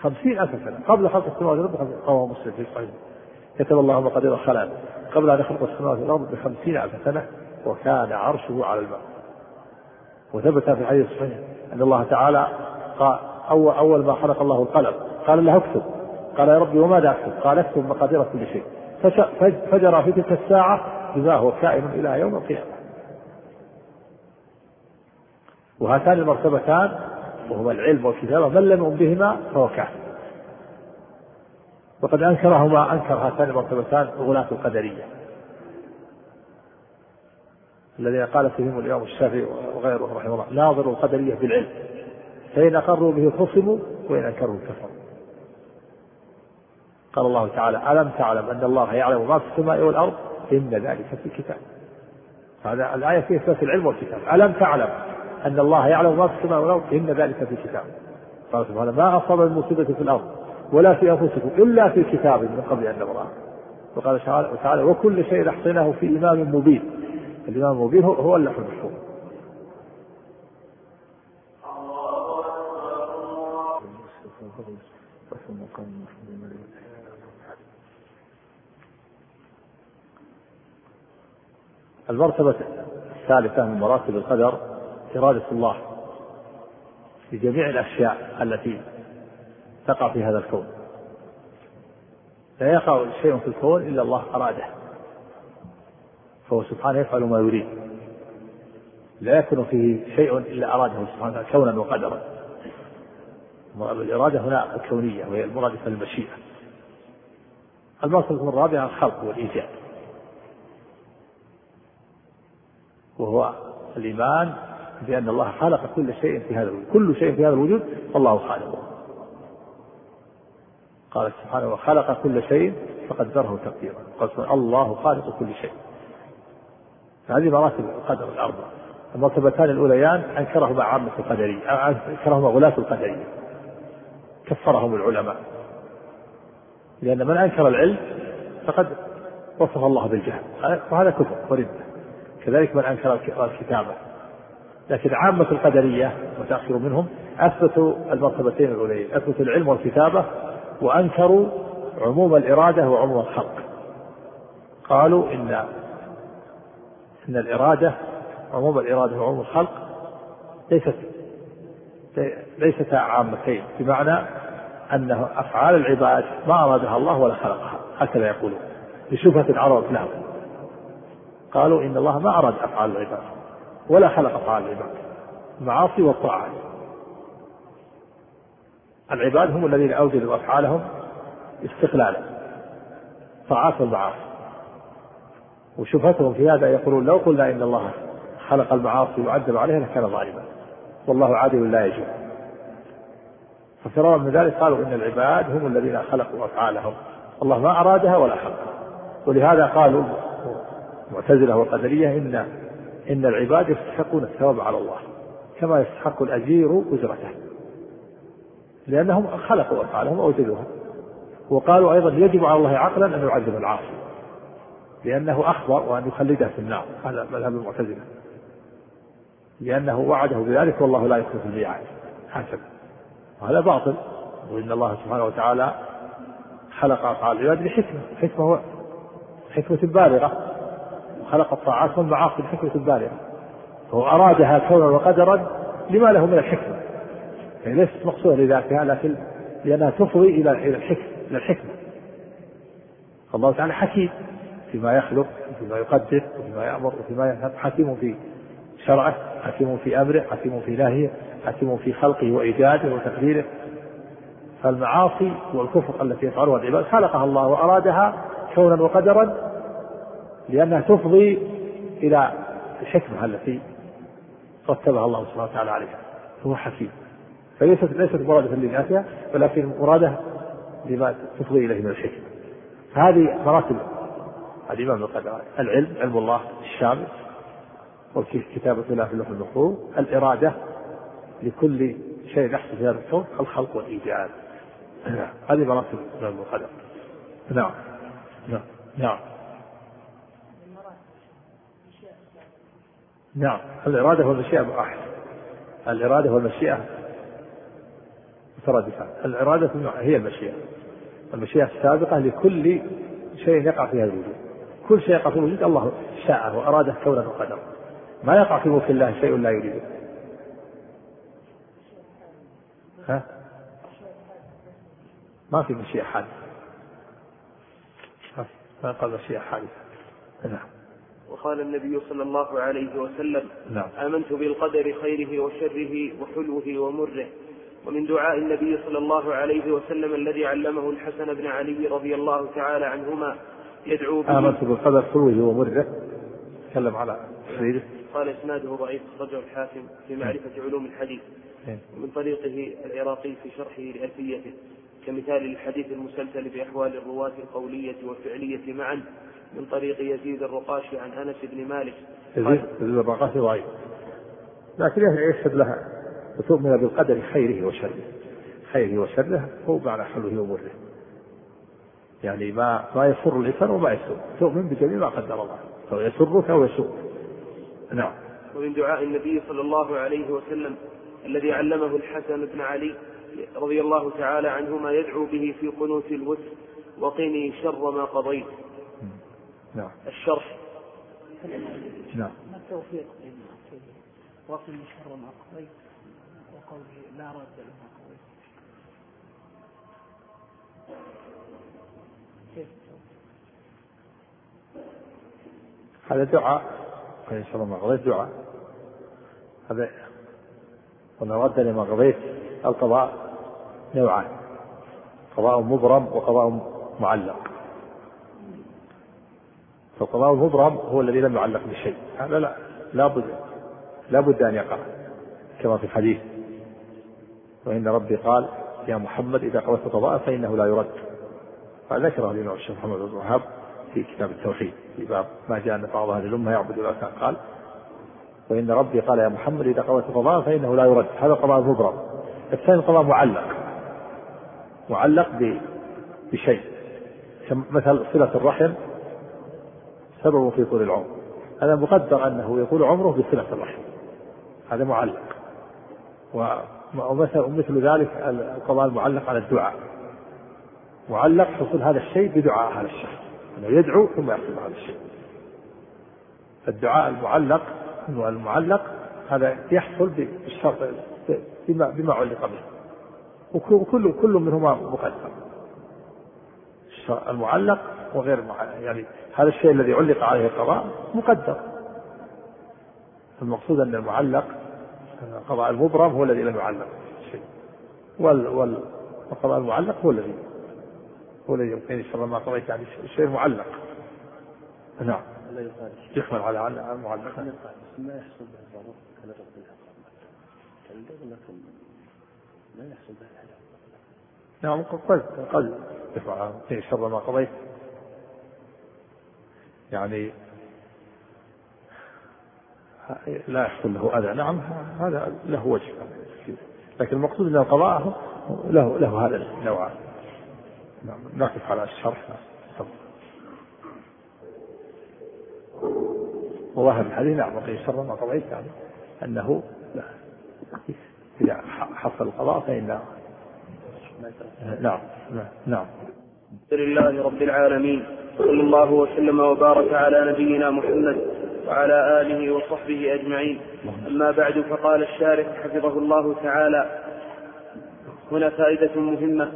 خمسين ألف سنة. قبل خلق السماوات والأرض رواه مسلم في صحيح. كتب الله مقادير الخلائق. قبل أن يخلق السماوات والأرض بخمسين ألف سنة وكان عرشه على الماء. وثبت في الحديث الصحيح أن الله تعالى قال أول, أول ما خلق الله القلم قال له اكتب. قال يا ربي وماذا أكتب؟ قال اكتب مقادير كل شيء. فجرى في تلك الساعة بما هو كائن إلى يوم القيامة. وهاتان المرتبتان وهما العلم والكتابة من لم يؤمن بهما فهو كافر. وقد أنكرهما أنكر هاتان المرتبتان غلاة القدرية. الذين قال فيهم الإمام الشافعي وغيره رحمه الله ناظروا القدرية بالعلم. فإن أقروا به خصموا وإن أنكروا كفروا. قال الله تعالى ألم تعلم أن الله يعلم ما في السماء والأرض؟ إن ذلك في كتاب هذا الآية فيها إثبات العلم والكتاب. ألم تعلم؟ أن الله يعلم ما في السماء والأرض إن ذلك في كتاب. قال سبحانه ما أصاب المصيبة في الأرض ولا في أنفسكم إلا في كتاب من قبل أن نبرأه وقال تعالى وكل شيء أحصيناه في إمام مبين. الإمام المبين هو اللوح المحفوظ المرتبة الثالثة من مراتب القدر إرادة الله لجميع الأشياء التي تقع في هذا الكون. لا يقع شيء في الكون إلا الله أراده. فهو سبحانه يفعل ما يريد. لا يكون فيه شيء إلا أراده سبحانه كونا وقدرا. الإرادة هنا الكونية وهي المرادفة للمشيئة. المرتبة الرابعة الخلق والإيجاد. وهو الإيمان بأن الله خلق كل شيء في هذا الوجود. كل شيء في هذا الوجود فالله خالقه. قال سبحانه وخلق كل شيء فقدره تقديرا. قال الله خالق كل شيء. هذه مراتب القدر الأربعة المرتبتان الأوليان أنكرهما عامة القدرية أنكرهما غلاة القدرية. كفرهم العلماء. لأن من أنكر العلم فقد وصف الله بالجهل. وهذا كفر وردة. كذلك من أنكر الكتابة. لكن عامة القدرية متأخر منهم أثبتوا المرتبتين الأولين أثبتوا العلم والكتابة وأنكروا عموم الإرادة وعموم الخلق قالوا إن أن الإرادة عموم الإرادة وعموم الخلق ليست ليست عامتين بمعنى أنه أفعال العباد ما أرادها الله ولا خلقها هكذا يقولون لشبهة العرب لهم. قالوا إن الله ما أراد أفعال العباد. ولا خلق أفعال العباد المعاصي والطاعات العباد هم الذين أوجدوا أفعالهم استقلالا. طاعات والمعاصي. وشبهتهم في هذا يقولون لو قلنا إن الله خلق المعاصي وعذب عليها لكان ظالما. والله عادل لا يجوز. ففرارا من ذلك قالوا إن العباد هم الذين خلقوا أفعالهم. الله ما أرادها ولا خلقها. ولهذا قالوا المعتزلة والقدرية إن إن العباد يستحقون الثواب على الله كما يستحق الأجير أجرته لأنهم خلقوا أفعالهم وأوجدوها. وقالوا أيضا يجب على الله عقلا أن يعذب العاصي لأنه أخبر وأن يخلده في النار هذا مذهب المعتزلة. لأنه وعده بذلك والله لا يخلف الميعاد حسب. وهذا باطل وإن الله سبحانه وتعالى خلق أفعال العباد لحكمة حكمة حكمة بالغة. خلق الطاعات والمعاصي بحكمة بالغة فهو أرادها كونا وقدرا لما له من الحكمة. يعني ليست مقصودة لذاتها لكن لأنها تفضي إلى الحكمة إلى الحكمة. الله تعالى حكيم فيما يخلق وفيما يقدر وفيما يأمر وفيما ينهى حكيم في شرعه حكيم في أمره حكيم في نهيه حكيم في خلقه وإيجاده وتقديره. فالمعاصي والكفر التي يفعلها العباد خلقها الله وأرادها كونا وقدرا لأنها تفضي إلى الحكمة التي رتبها الله سبحانه وتعالى عليها. هو حكيم. فليست ليست مرادة لذاتها ولكن مرادة لما تفضي إليه من الحكمة. هذه مراتب الإمام القدر العلم علم الله الشامل. وكتابة الله في اللوح المحفوظ الإرادة لكل شيء يحصل في هذا الكون. الخلق والإيجاد. هذه مراتب الإمام القدر نعم. نعم. نعم. نعم. الإرادة والمشيئة واحد. الإرادة والمشيئة مترادفان الإرادة هي المشيئة. المشيئة السابقة لكل شيء يقع في هذا الوجود. كل شيء يقع في الوجود الله شاءه وأراده كونا وقدرا ما يقع في ملك الله شيء لا يريده. ها؟ ما في مشيئة حادثة. ما قال مشيئة حادثة. نعم. وقال النبي صلى الله عليه وسلم نعم. آمنت بالقدر خيره وشره وحلوه ومره. ومن دعاء النبي صلى الله عليه وسلم الذي علمه الحسن بن علي رضي الله تعالى عنهما يدعو به. آمنت بالقدر حلوة ومره. تكلم على خيره قال إسناده ضعيف أخرجه الحاكم في معرفة علوم الحديث. إيه. ومن طريقه العراقي في شرحه لألفيته كمثال الحديث المسلسل بأحوال الرواة القولية والفعلية معا. من طريق يزيد الرقاشي عن أنس بن مالك. يزيد الرقاشي ضعيف. لكن يشهد لها وتؤمن بالقدر خيره وشره. خيره وشره هو معنى حلوة ومره. يعني ما ما يسر الإنسان وما يسر تؤمن بجميع ما قدر الله. سواء يسرك أو يسوءك. نعم. ومن دعاء النبي صلى الله عليه وسلم الذي علمه الحسن بن علي رضي الله تعالى عنهما يدعو به في قنوت الوتر وقني شر ما قضيت نعم. الشرح نعم. ما التوفيق بين وقني شر ما قضيت وقوله لا رد لما قضيت. كيف هذا دعاء. إن شاء الله ما قضيت دعاء. هذا وما رد لما قضيت القضاء نوعان. قضاء مبرم وقضاء معلق. فالقضاء المبرم هو الذي لم يعلق بشيء. هذا لا لابد لابد أن يقع كما في الحديث. وإن ربي قال يا محمد إذا قضيت قضاء فإنه لا يرد. فذكره الامام الشيخ محمد بن الوهاب في كتاب التوحيد في باب ما جاء أن بعض هذه الأمة يعبد الاوثان قال وإن ربي قال يا محمد إذا قضيت قضاء فإنه لا يرد. هذا قضاء مبرم الثاني قضاء معلق. معلق بشيء. مثل صلة الرحم سبب في طول العمر. هذا مقدر أنه يطول عمره بصلة الرحم. هذا معلق. ومثل مثل ذلك القضاء المعلق على الدعاء. معلق حصول هذا الشيء بدعاء هذا الشخص. أنه يدعو ثم يحصل هذا الشيء. الدعاء المعلق المعلق هذا يحصل بالشرط بما بما علق به. وكل كل منهما مقدر. المعلق وغير يعني هذا الشيء الذي علق عليه القضاء مقدر. المقصود أن المعلق القضاء المبرم هو الذي لم يعلق شيء. وال والقضاء المعلق هو الذي هو الذي يمكن شر ما قضيت يعني الشيء المعلق نعم. يحمل على المعلق ما يحصل به الضرر كالرد لكن لا يحصل به نعم قد قد يفعل. شر ما قضيت يعني لا يحصل له أذى. نعم هذا له وجه. لكن المقصود إن القضاء له له هذا النوع نعم نقف على الشرح. وظاهر الحديث نعم وقيل شر ما قضيت يعني أنه لا. إذا حصل القضاء فإن نعم نعم. لله رب العالمين. صلى الله وسلم وبارك على نبينا محمد وعلى آله وصحبه أجمعين. أما بعد فقال الشارح حفظه الله تعالى هنا فائدة مهمة.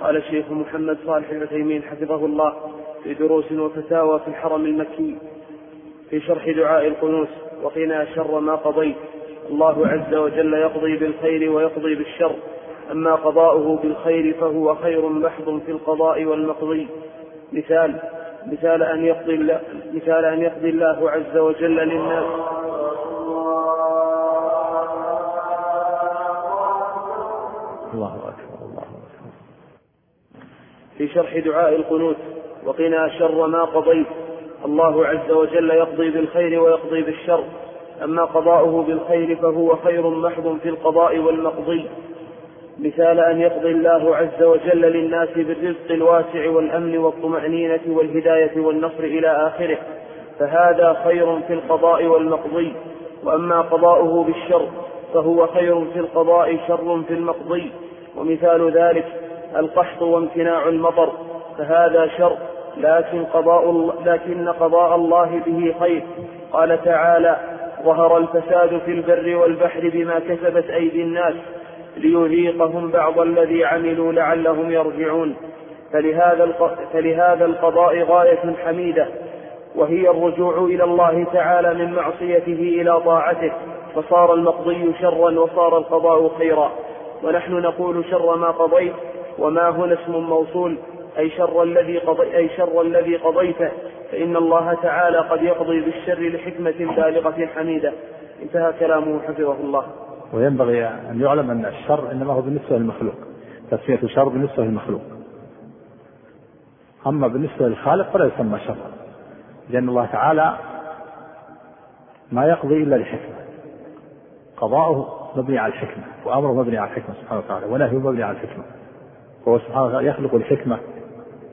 قال الشيخ محمد صالح العثيمين حفظه الله في دروس وفتاوى في الحرم المكي في شرح دعاء القنوس وقنا شر ما قضيت. الله عز وجل يقضي بالخير ويقضي بالشر أما قضاؤه بالخير فهو خير محض في القضاء والمقضي. مثال مثال أن يقضي الله مثال أن يقضي الله عز وجل للناس. الله أكبر الله أكبر. في شرح دعاء القنوت وقنا شر ما قضيت. الله عز وجل يقضي بالخير ويقضي بالشر. أما قضاؤه بالخير فهو خير محض في القضاء والمقضي. مثال أن يقضي الله عز وجل للناس بالرزق الواسع والأمن والطمأنينة والهداية والنصر إلى آخره فهذا خير في القضاء والمقضي. وأما قضاؤه بالشر فهو خير في القضاء شر في المقضي. ومثال ذلك القحط وامتناع المطر فهذا شر لكن قضاء لكن قضاء الله به خير. قال تعالى ظهر الفساد في البر والبحر بما كسبت أيدي الناس ليذيقهم بعض الذي عملوا لعلهم يرجعون. فلهذا فلهذا القضاء غاية حميدة وهي الرجوع إلى الله تعالى من معصيته إلى طاعته فصار المقضي شرا وصار القضاء خيرا. ونحن نقول شر ما قضيت وما هنا اسم موصول أي شر الذي قضي أي شر الذي قضيته. فإن الله تعالى قد يقضي بالشر لحكمة بالغة حميدة. انتهى كلامه حفظه الله. وينبغي أن يعلم أن الشر إنما هو بالنسبة للمخلوق. تسمية شر بالنسبة للمخلوق. أما بالنسبة للخالق فلا يسمى شرا لأن الله تعالى ما يقضي إلا لحكمة. قضاؤه مبني على الحكمة وأمره مبني على الحكمة سبحانه وتعالى ونهيه مبني على الحكمة. فهو سبحانه وتعالى يخلق الحكمة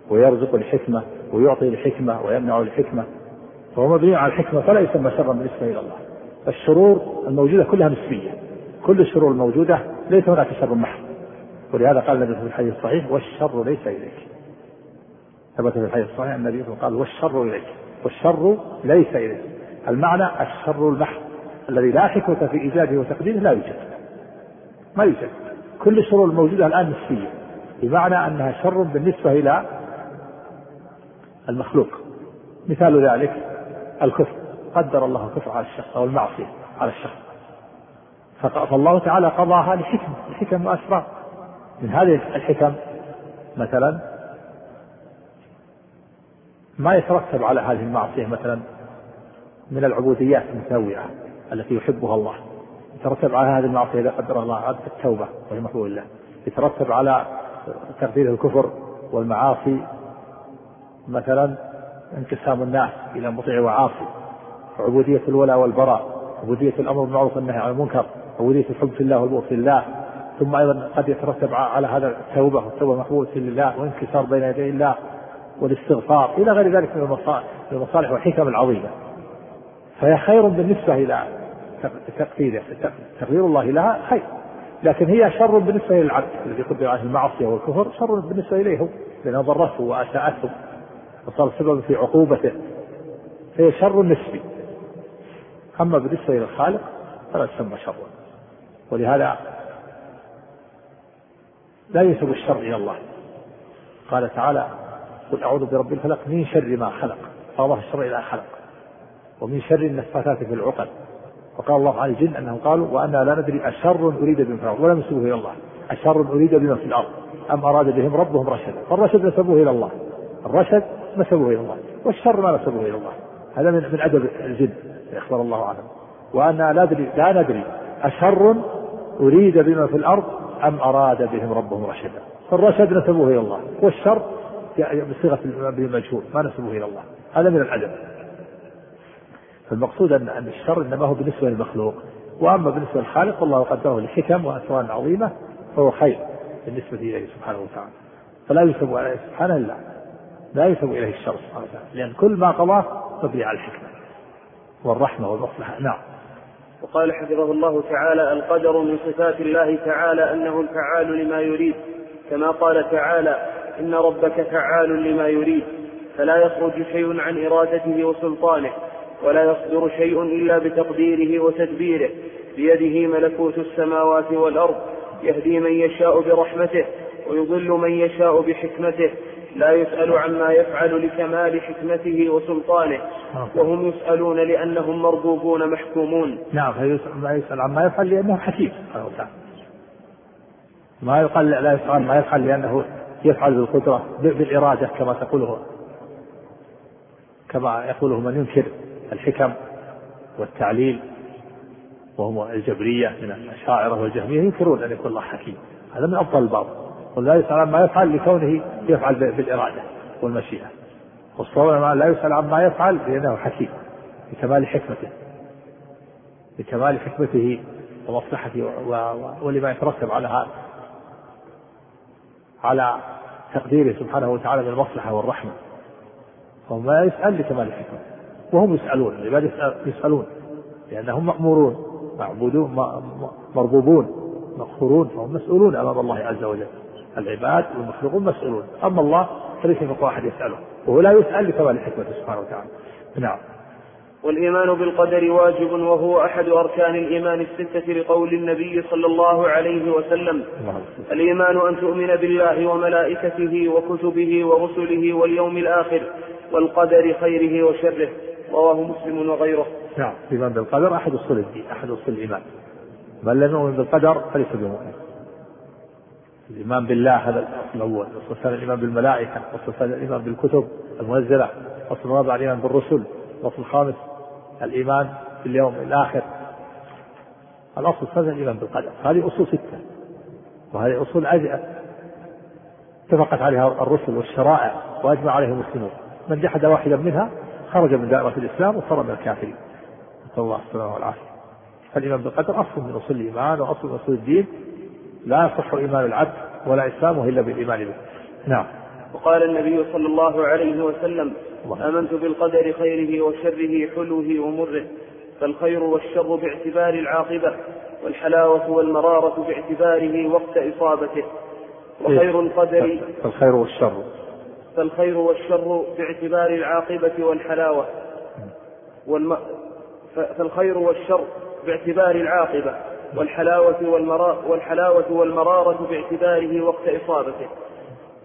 ويرزق الحكمة ويعطي الحكمة ويمنع الحكمة. فهو مبني على الحكمة فلا يسمى شرا بالنسبة إلى الله. الشرور الموجودة كلها نسبية. كل الشرور الموجودة ليس هناك شر محض. ولهذا قال النبي في الحديث الصحيح والشر ليس إليك. ثبت في الحديث الصحيح النبي قال والشر إليك. والشر ليس إليك. المعنى الشر المحض الذي لا حكمة في إيجاده وتقديره لا يوجد. ما يوجد. كل الشرور الموجودة الآن نسبية بمعنى أنها شر بالنسبة إلى المخلوق. مثال ذلك الكفر. قدر الله الكفر على الشخص أو المعصية على الشخص فالله تعالى قضاها لحكم وأسرار من هذه الحكم مثلا ما يترتب على هذه المعصية مثلا من العبوديات المتنوعة التي يحبها الله. يترتب على هذه المعصية إذا قدر الله التوبة وهي مقبول الله يترتب على تقدير الكفر والمعاصي مثلا انقسام الناس إلى مطيع وعاصي. وعبودية الولاء والبراء عبودية الأمر بالمعروف والنهي عن المنكر. عبودية الحب في الله والبغض في الله. ثم أيضا قد يترتب على هذا التوبة والتوبة مقبولة لله وانكسار بين يدي الله والاستغفار إلى غير ذلك من المصالح والحكم العظيمة. فهي خير بالنسبة إلى تقديره تقدير الله لها خير. لكن هي شر بالنسبة للعبد الذي قدر عليه المعصية والكفر شر بالنسبة إليه لأنها ضرته وأساءته وصار سببا في عقوبته. فهي شر نسبي. أما بالنسبة إلى الخالق فلا تسمى شرا. ولهذا لا ينسب الشر إلى الله. قال تعالى قل أعوذ برب الفلق من شر ما خلق. فأضاف الشر إلى خلق. ومن شر النفاثات في العقد. وقال الله عن الجن أنهم قالوا وأنا لا ندري أشر أريد بهم في الأرض ولم ينسبوه إلى الله. أشر أريد بهم في الأرض. أم أراد بهم ربهم رشدا فالرشد نسبوه إلى الله. الرشد نسبوه إلى الله. والشر ما نسبوه إلى الله. هذا من أدب الجن. أخبر الله عنه وأنا لا ندري لا ندري أشر أريد بما في الأرض أم أراد بهم ربهم رشدا. فالرشد نسبوه إلى الله والشر بصيغة المجهول ما نسبوه إلى الله. هذا من الأدب. فالمقصود أن الشر إنما هو بالنسبة للمخلوق. وأما بالنسبة للخالق فالله قدره لحكم وأسرار عظيمة فهو خير بالنسبة إليه سبحانه وتعالى. فلا ينسب عليه سبحانه إلا لا ينسب إليه الشر سبحانه وتعالى لأن كل ما قضاه مبني على الحكمة والرحمة والمصلحة. نعم. وقال حفظه الله تعالى القدر من صفات الله تعالى أنه الفعال لما يريد. كما قال تعالى إن ربك فعال لما يريد. فلا يخرج شيء عن إرادته وسلطانه ولا يصدر شيء إلا بتقديره وتدبيره. بيده ملكوت السماوات والأرض يهدي من يشاء برحمته ويضل من يشاء بحكمته. لا يسأل عما يفعل لكمال حكمته وسلطانه وهم يسألون لأنهم مربوبون محكومون. نعم ما يسأل عما يفعل لأنه حكيم. ما يقال لا يفعل ما يفعل لأنه يفعل بالقدرة بالإرادة كما تقوله كما يقوله من ينكر الحكم والتعليل وهم الجبرية من الأشاعرة والجهمية ينكرون أن يكون الله حكيم. هذا من أفضل الباطل ولا يسأل عما يفعل لكونه يفعل بالإرادة والمشيئة. والصواب لا يسأل عما يفعل لأنه حكيم لكمال حكمته. لكمال حكمته ومصلحته ولما يترتب على هذا على تقديره سبحانه وتعالى من المصلحة والرحمة. فهم لا يسأل لكمال الحكمة وهم يسألون العباد يسألون لأنهم مأمورون معبودون مربوبون مقهورون فهم مسؤولون أمام الله عز وجل. العباد والمخلوقون مسؤولون. أما الله فليس من واحد يسأله وهو لا يسأل لكمال حكمته سبحانه وتعالى. نعم. والإيمان بالقدر واجب وهو أحد أركان الإيمان الستة لقول النبي صلى الله عليه وسلم. الإيمان أن تؤمن بالله وملائكته وكتبه ورسله واليوم الآخر والقدر خيره وشره. رواه مسلم وغيره. نعم. الإيمان بالقدر أحد أصول الدين أحد أصول الإيمان. من لم يؤمن بالقدر فليس بمؤمن. الإيمان بالله هذا الأصل الأول الثاني الإيمان بالملائكة الثالث الإيمان بالكتب المنزلة الأصل الرابع الإيمان بالرسل الأصل الخامس الإيمان باليوم الآخر. الأصل الثالث الإيمان بالقدر هذه أصول ستة وهذه أصول اتفقت عليها الرسل والشرائع وأجمع عليها المسلمون. من جحد واحدا منها خرج من دائرة الإسلام وصار من الكافرين. نسأل الله السلامة والعافية. فالإيمان بالقدر أصل من أصول الإيمان وأصل من أصول الدين. لا يصح إيمان العبد ولا إسلامه إلا بالإيمان به. نعم. وقال النبي صلى الله عليه وسلم الله. آمنت بالقدر خيره وشره حلوة ومره فالخير والشر باعتبار العاقبة والحلاوة والمرارة باعتباره وقت إصابته. وخير القدر فالخير والشر. فالخير والشر باعتبار العاقبة والحلاوة. والم... فالخير والشر باعتبار العاقبة. والحلاوة والمرا... والحلاوة والمرارة باعتباره وقت إصابته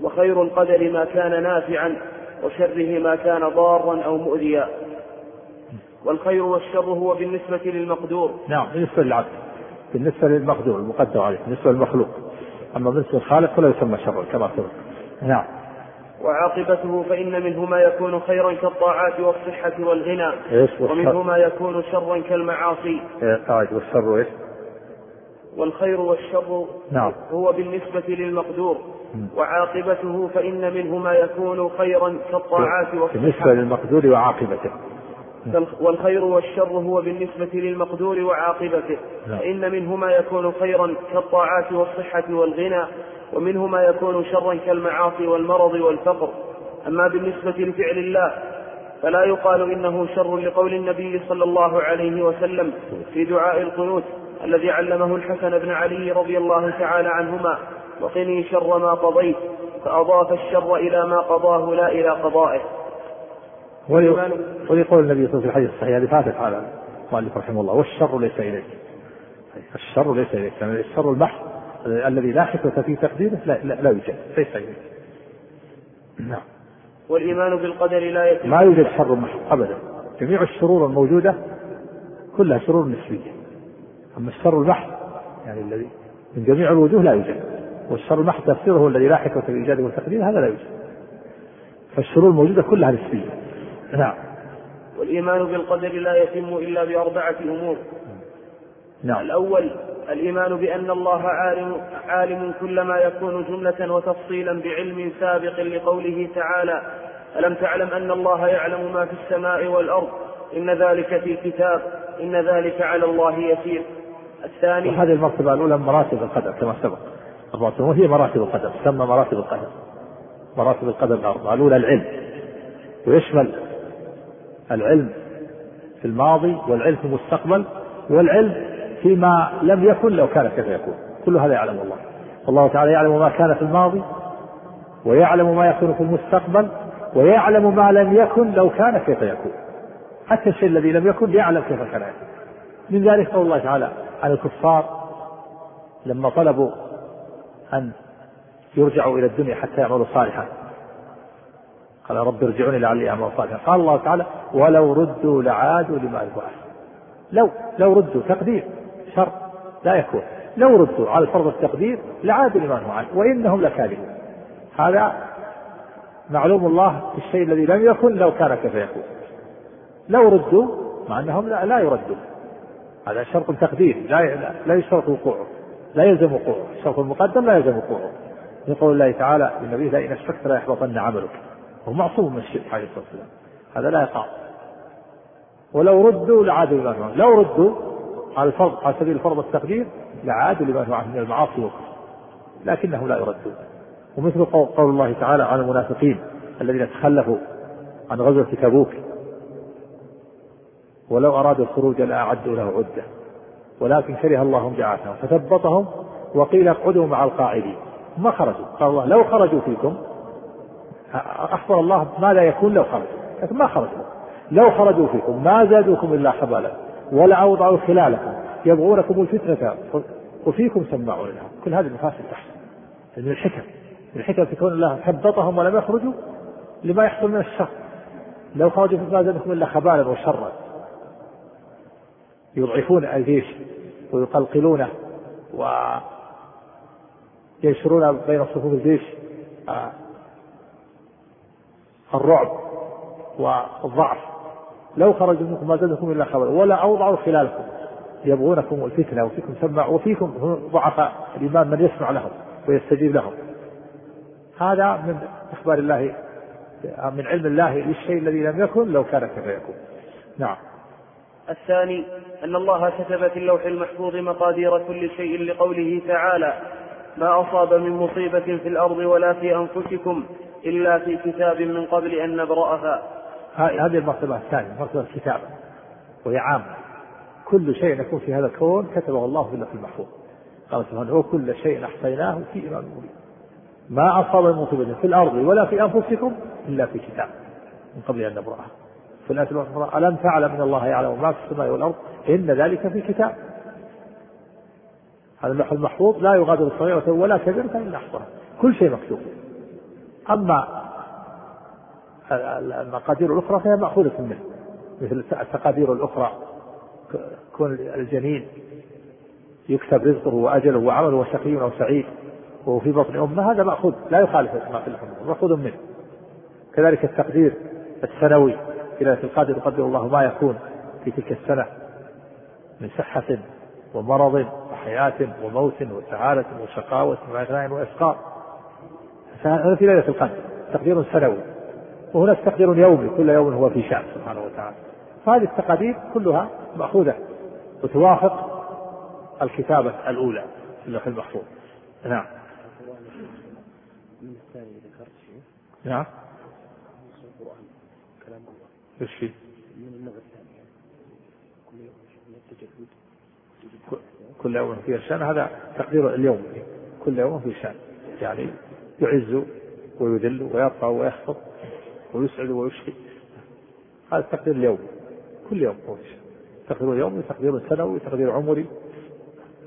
وخير القدر ما كان نافعا وشره ما كان ضارا أو مؤذيا. والخير والشر هو بالنسبة للمقدور. نعم بالنسبة للعبد بالنسبة للمقدور المقدر عليه بالنسبة للمخلوق. أما بالنسبة للخالق فلا يسمى شرا كما سبق نعم. وعاقبته فإن منه ما يكون خيرا كالطاعات والصحة والغنى ومنه ما يكون شرا كالمعاصي. إيه والشر إيش؟ والخير والشر نعم. هو بالنسبة للمقدور وعاقبته فإن منه ما يكون خيرا كالطاعات والصحة. بالنسبة للمقدور وعاقبته. والخير والشر هو بالنسبة للمقدور وعاقبته نعم. فإن منه ما يكون خيرا كالطاعات والصحة والغنى ومنه ما يكون شرا كالمعاصي والمرض والفقر. أما بالنسبة لفعل الله فلا يقال إنه شر لقول النبي صلى الله عليه وسلم في دعاء القنوت. الذي علمه الحسن بن علي رضي الله تعالى عنهما وقني شر ما قضيت فأضاف الشر إلى ما قضاه لا إلى قضائه. وليقول النبي صلى الله عليه وسلم في الحديث الصحيح هذه فاتت على المؤلف رحمه الله والشر ليس إليك. الشر ليس إليك. يعني الشر المحض الذي لا حكمة في تقديره لا, لا, لا يوجد ليس إليك. نعم. والإيمان بالقدر لا يتم ما يوجد شر محض أبدا. جميع الشرور الموجودة كلها شرور نسبية. أما الشر المحض يعني الذي من جميع الوجوه لا يوجد. والشر المحض تفسيره الذي لا حكمة في الإيجاد والتقدير هذا لا يوجد. فالشرور الموجودة كلها نسبية. نعم. والإيمان بالقدر لا يتم إلا بأربعة أمور. نعم. الأول الإيمان بأن الله عالم, عالم كل ما يكون جملة وتفصيلا بعلم سابق لقوله تعالى ألم تعلم أن الله يعلم ما في السماء والأرض؟ إن ذلك في كتاب إن ذلك على الله يسير. الثاني وهذه المرتبة الأولى مراتب القدر كما سبق. الراتب وهي مراتب القدر تسمى مراتب القدر. مراتب القدر الأربعة. الأولى العلم. ويشمل العلم في الماضي والعلم في المستقبل والعلم فيما لم يكن لو كان كيف يكون. كل هذا يعلم الله. الله تعالى يعلم ما كان في الماضي ويعلم ما يكون في المستقبل ويعلم ما لم يكن لو كان كيف يكون. حتى الشيء الذي لم يكن يعلم كيف كان يكون. من ذلك قول الله تعالى عن الكفار لما طلبوا أن يرجعوا إلى الدنيا حتى يعملوا صالحا. قال رب ارجعوني لعلي أعمل صالحا. قال الله تعالى ولو ردوا لعادوا لما البعث لو لو ردوا تقدير شر لا يكون. لو ردوا على فرض التقدير لعادوا لما نهوا عنه وإنهم لكاذبون. هذا معلوم الله في الشيء الذي لم يكن لو كان كيف يكون. لو ردوا مع أنهم لا, لا يردوا هذا شرط تقدير لا لا يشترط وقوعه لا يلزم وقوعه الشرط المقدم لا يلزم وقوعه. من قول الله تعالى للنبي لئن اشركت لا يحبطن عملك. هو معصوم من الشرك عليه الصلاة والسلام هذا لا يقع. ولو ردوا لعادوا لما نهوا لو ردوا على الفرض على سبيل الفرض التقدير لعادوا لما نهوا عنه من المعاصي والكفر. لكنهم لا يردون. ومثل قول الله تعالى عن المنافقين الذين تخلفوا عن غزوة تبوك ولو أرادوا الخروج لأعدوا له عدة. ولكن كره الله بعاثهم فثبطهم وقيل اقعدوا مع القاعدين ما خرجوا. قال الله لو خرجوا فيكم أخبر الله ماذا يكون لو خرجوا. لكن ما خرجوا. لو خرجوا فيكم ما زادوكم إلا خبالا ولا أوضعوا خلالكم. يبغونكم الفتنة. وفيكم سماعون لها كل هذه المفاسد تحصل من الحكم. من الحكم في كون الله ثبطهم ولم يخرجوا لما يحصل من الشر. لو خرجوا ما زادكم إلا خبالا وشرا. يضعفون الجيش ويقلقلونه وينشرون بين صفوف الجيش آه، الرعب والضعف. لو خرجوا منكم ما زادكم إلا خبرا ولا أوضعوا خلالكم. يبغونكم الفتنة وفيكم سمع وفيكم ضعفاء الإيمان من يسمع لهم ويستجيب لهم. هذا من أخبار الله من علم الله للشيء الذي لم يكن لو كان كيف يكون. نعم. الثاني أن الله كتب في اللوح المحفوظ مقادير كل شيء لقوله تعالى ما أصاب من مصيبة في الأرض ولا في أنفسكم إلا في كتاب من قبل أن نبرأها. هذه المرتبة الثانية مرتبة الكتاب وهي عامة. كل شيء يكون في هذا الكون كتبه الله في اللوح المحفوظ. قال سبحانه وكل شيء أحصيناه في إمام مبين. ما أصاب من مصيبة في الأرض ولا في أنفسكم إلا في كتاب من قبل أن نبرأها. في الآية الأخرى ألم تعلم أن الله يعلم ما في السماء والأرض؟ إن ذلك في كتاب. هذا اللوح المحفوظ لا يغادر صغيرة ولا كبيرة إلا أحصاها. كل شيء مكتوب. أما المقادير الأخرى فهي مأخوذة منه. مثل التقادير الأخرى كون الجنين يكتب رزقه وأجله وعمله وشقي أو سعيد وهو في بطن أمه هذا مأخوذ. لا يخالف ما في الحمد مأخوذ منه. كذلك التقدير السنوي. في ليلة القدر يقدر الله ما يكون في تلك السنة من صحة ومرض وحياة وموت وسعادة وشقاوة وغناء وإسقاط هذا في ليلة القدر تقدير سنوي. وهناك تقدير يومي كل يوم هو في شأن سبحانه وتعالى. فهذه التقادير كلها مأخوذة. وتوافق الكتابة الأولى في اللوح المحفوظ. نعم. نعم. إيش فيه؟ من النوع الثاني كل يوم التجدد كل يوم في شأن. هذا تقدير اليوم. كل يوم في شأن. يعني يعز ويذل ويرفع ويخفض ويسعد ويشقي هذا التقدير اليومي كل يوم هو في تقدير يومي تقدير سنوي تقدير عمري.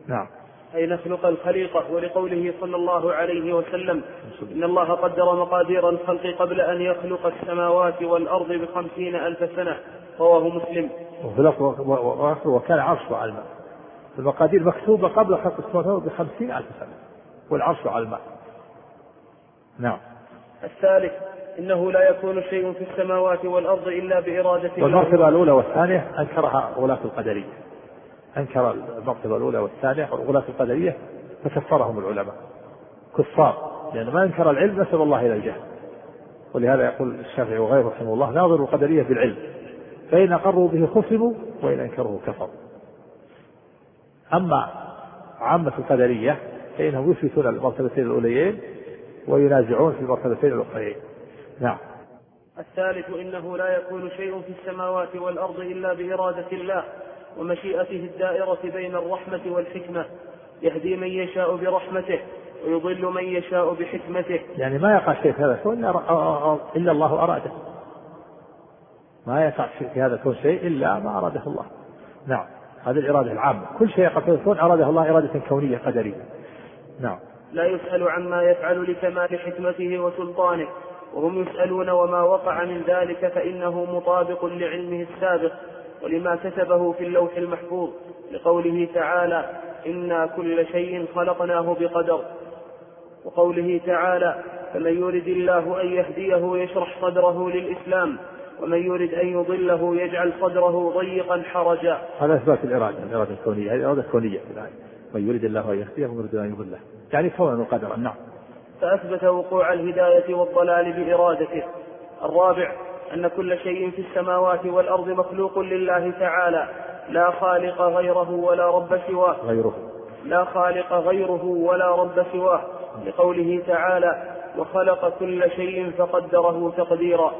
نعم. أي نخلق الخليقة ولقوله صلى الله عليه وسلم. إن الله قدر مقادير الخلق قبل أن يخلق السماوات والأرض بخمسين ألف سنة. رواه مسلم. وكان عرشه على الماء. المقادير مكتوبة قبل خلق السماوات بخمسين ألف سنة. والعرش على الماء. نعم. الثالث إنه لا يكون شيء في السماوات والأرض إلا بإرادة الله. والمرتبة الأولى والثانية أنكرها غلاة القدرية. أنكر المرتبة الأولى والثانية والغلاة القدرية فكفرهم العلماء كفار لأن ما أنكر العلم نسب الله إلى الجهل. ولهذا يقول الشافعي وغيره رحمه الله ناظر القدرية بالعلم فإن أقروا به خصموا وإن أنكروه كفروا. أما عامة القدرية فإنهم يثبتون المرتبتين الأوليين وينازعون في المرتبتين الأخريين. نعم. الثالث إنه لا يكون شيء في السماوات والأرض إلا بإرادة الله. ومشيئته الدائرة بين الرحمة والحكمة يهدي من يشاء برحمته ويضل من يشاء بحكمته. يعني ما يقع شيء في هذا الكون إلا الله أراده. ما يقع في هذا الكون شيء إلا ما أراده الله. نعم. هذه الإرادة العامة. كل شيء يقع في الكون أراده الله إرادة كونية قدرية. نعم. لا يسأل عما يفعل لكمال حكمته وسلطانه وهم يسألون وما وقع من ذلك فإنه مطابق لعلمه السابق. ولما كتبه في اللوح المحفوظ لقوله تعالى إنا كل شيء خلقناه بقدر. وقوله تعالى فمن يرد الله أن يهديه يشرح صدره للإسلام ومن يرد أن يضله يجعل صدره ضيقا حرجا. هذا إثبات الإرادة الإرادة الكونية هذه الإرادة الكونية من يريد الله أن يهديه ومن يريد أن يضله. يعني كونا وقدرا نعم. فأثبت وقوع الهداية والضلال بإرادته. الرابع أن كل شيء في السماوات والأرض مخلوق لله تعالى. لا خالق غيره ولا رب سواه. غيره. لا خالق غيره ولا رب سواه. لقوله تعالى وخلق كل شيء فقدره تقديرا.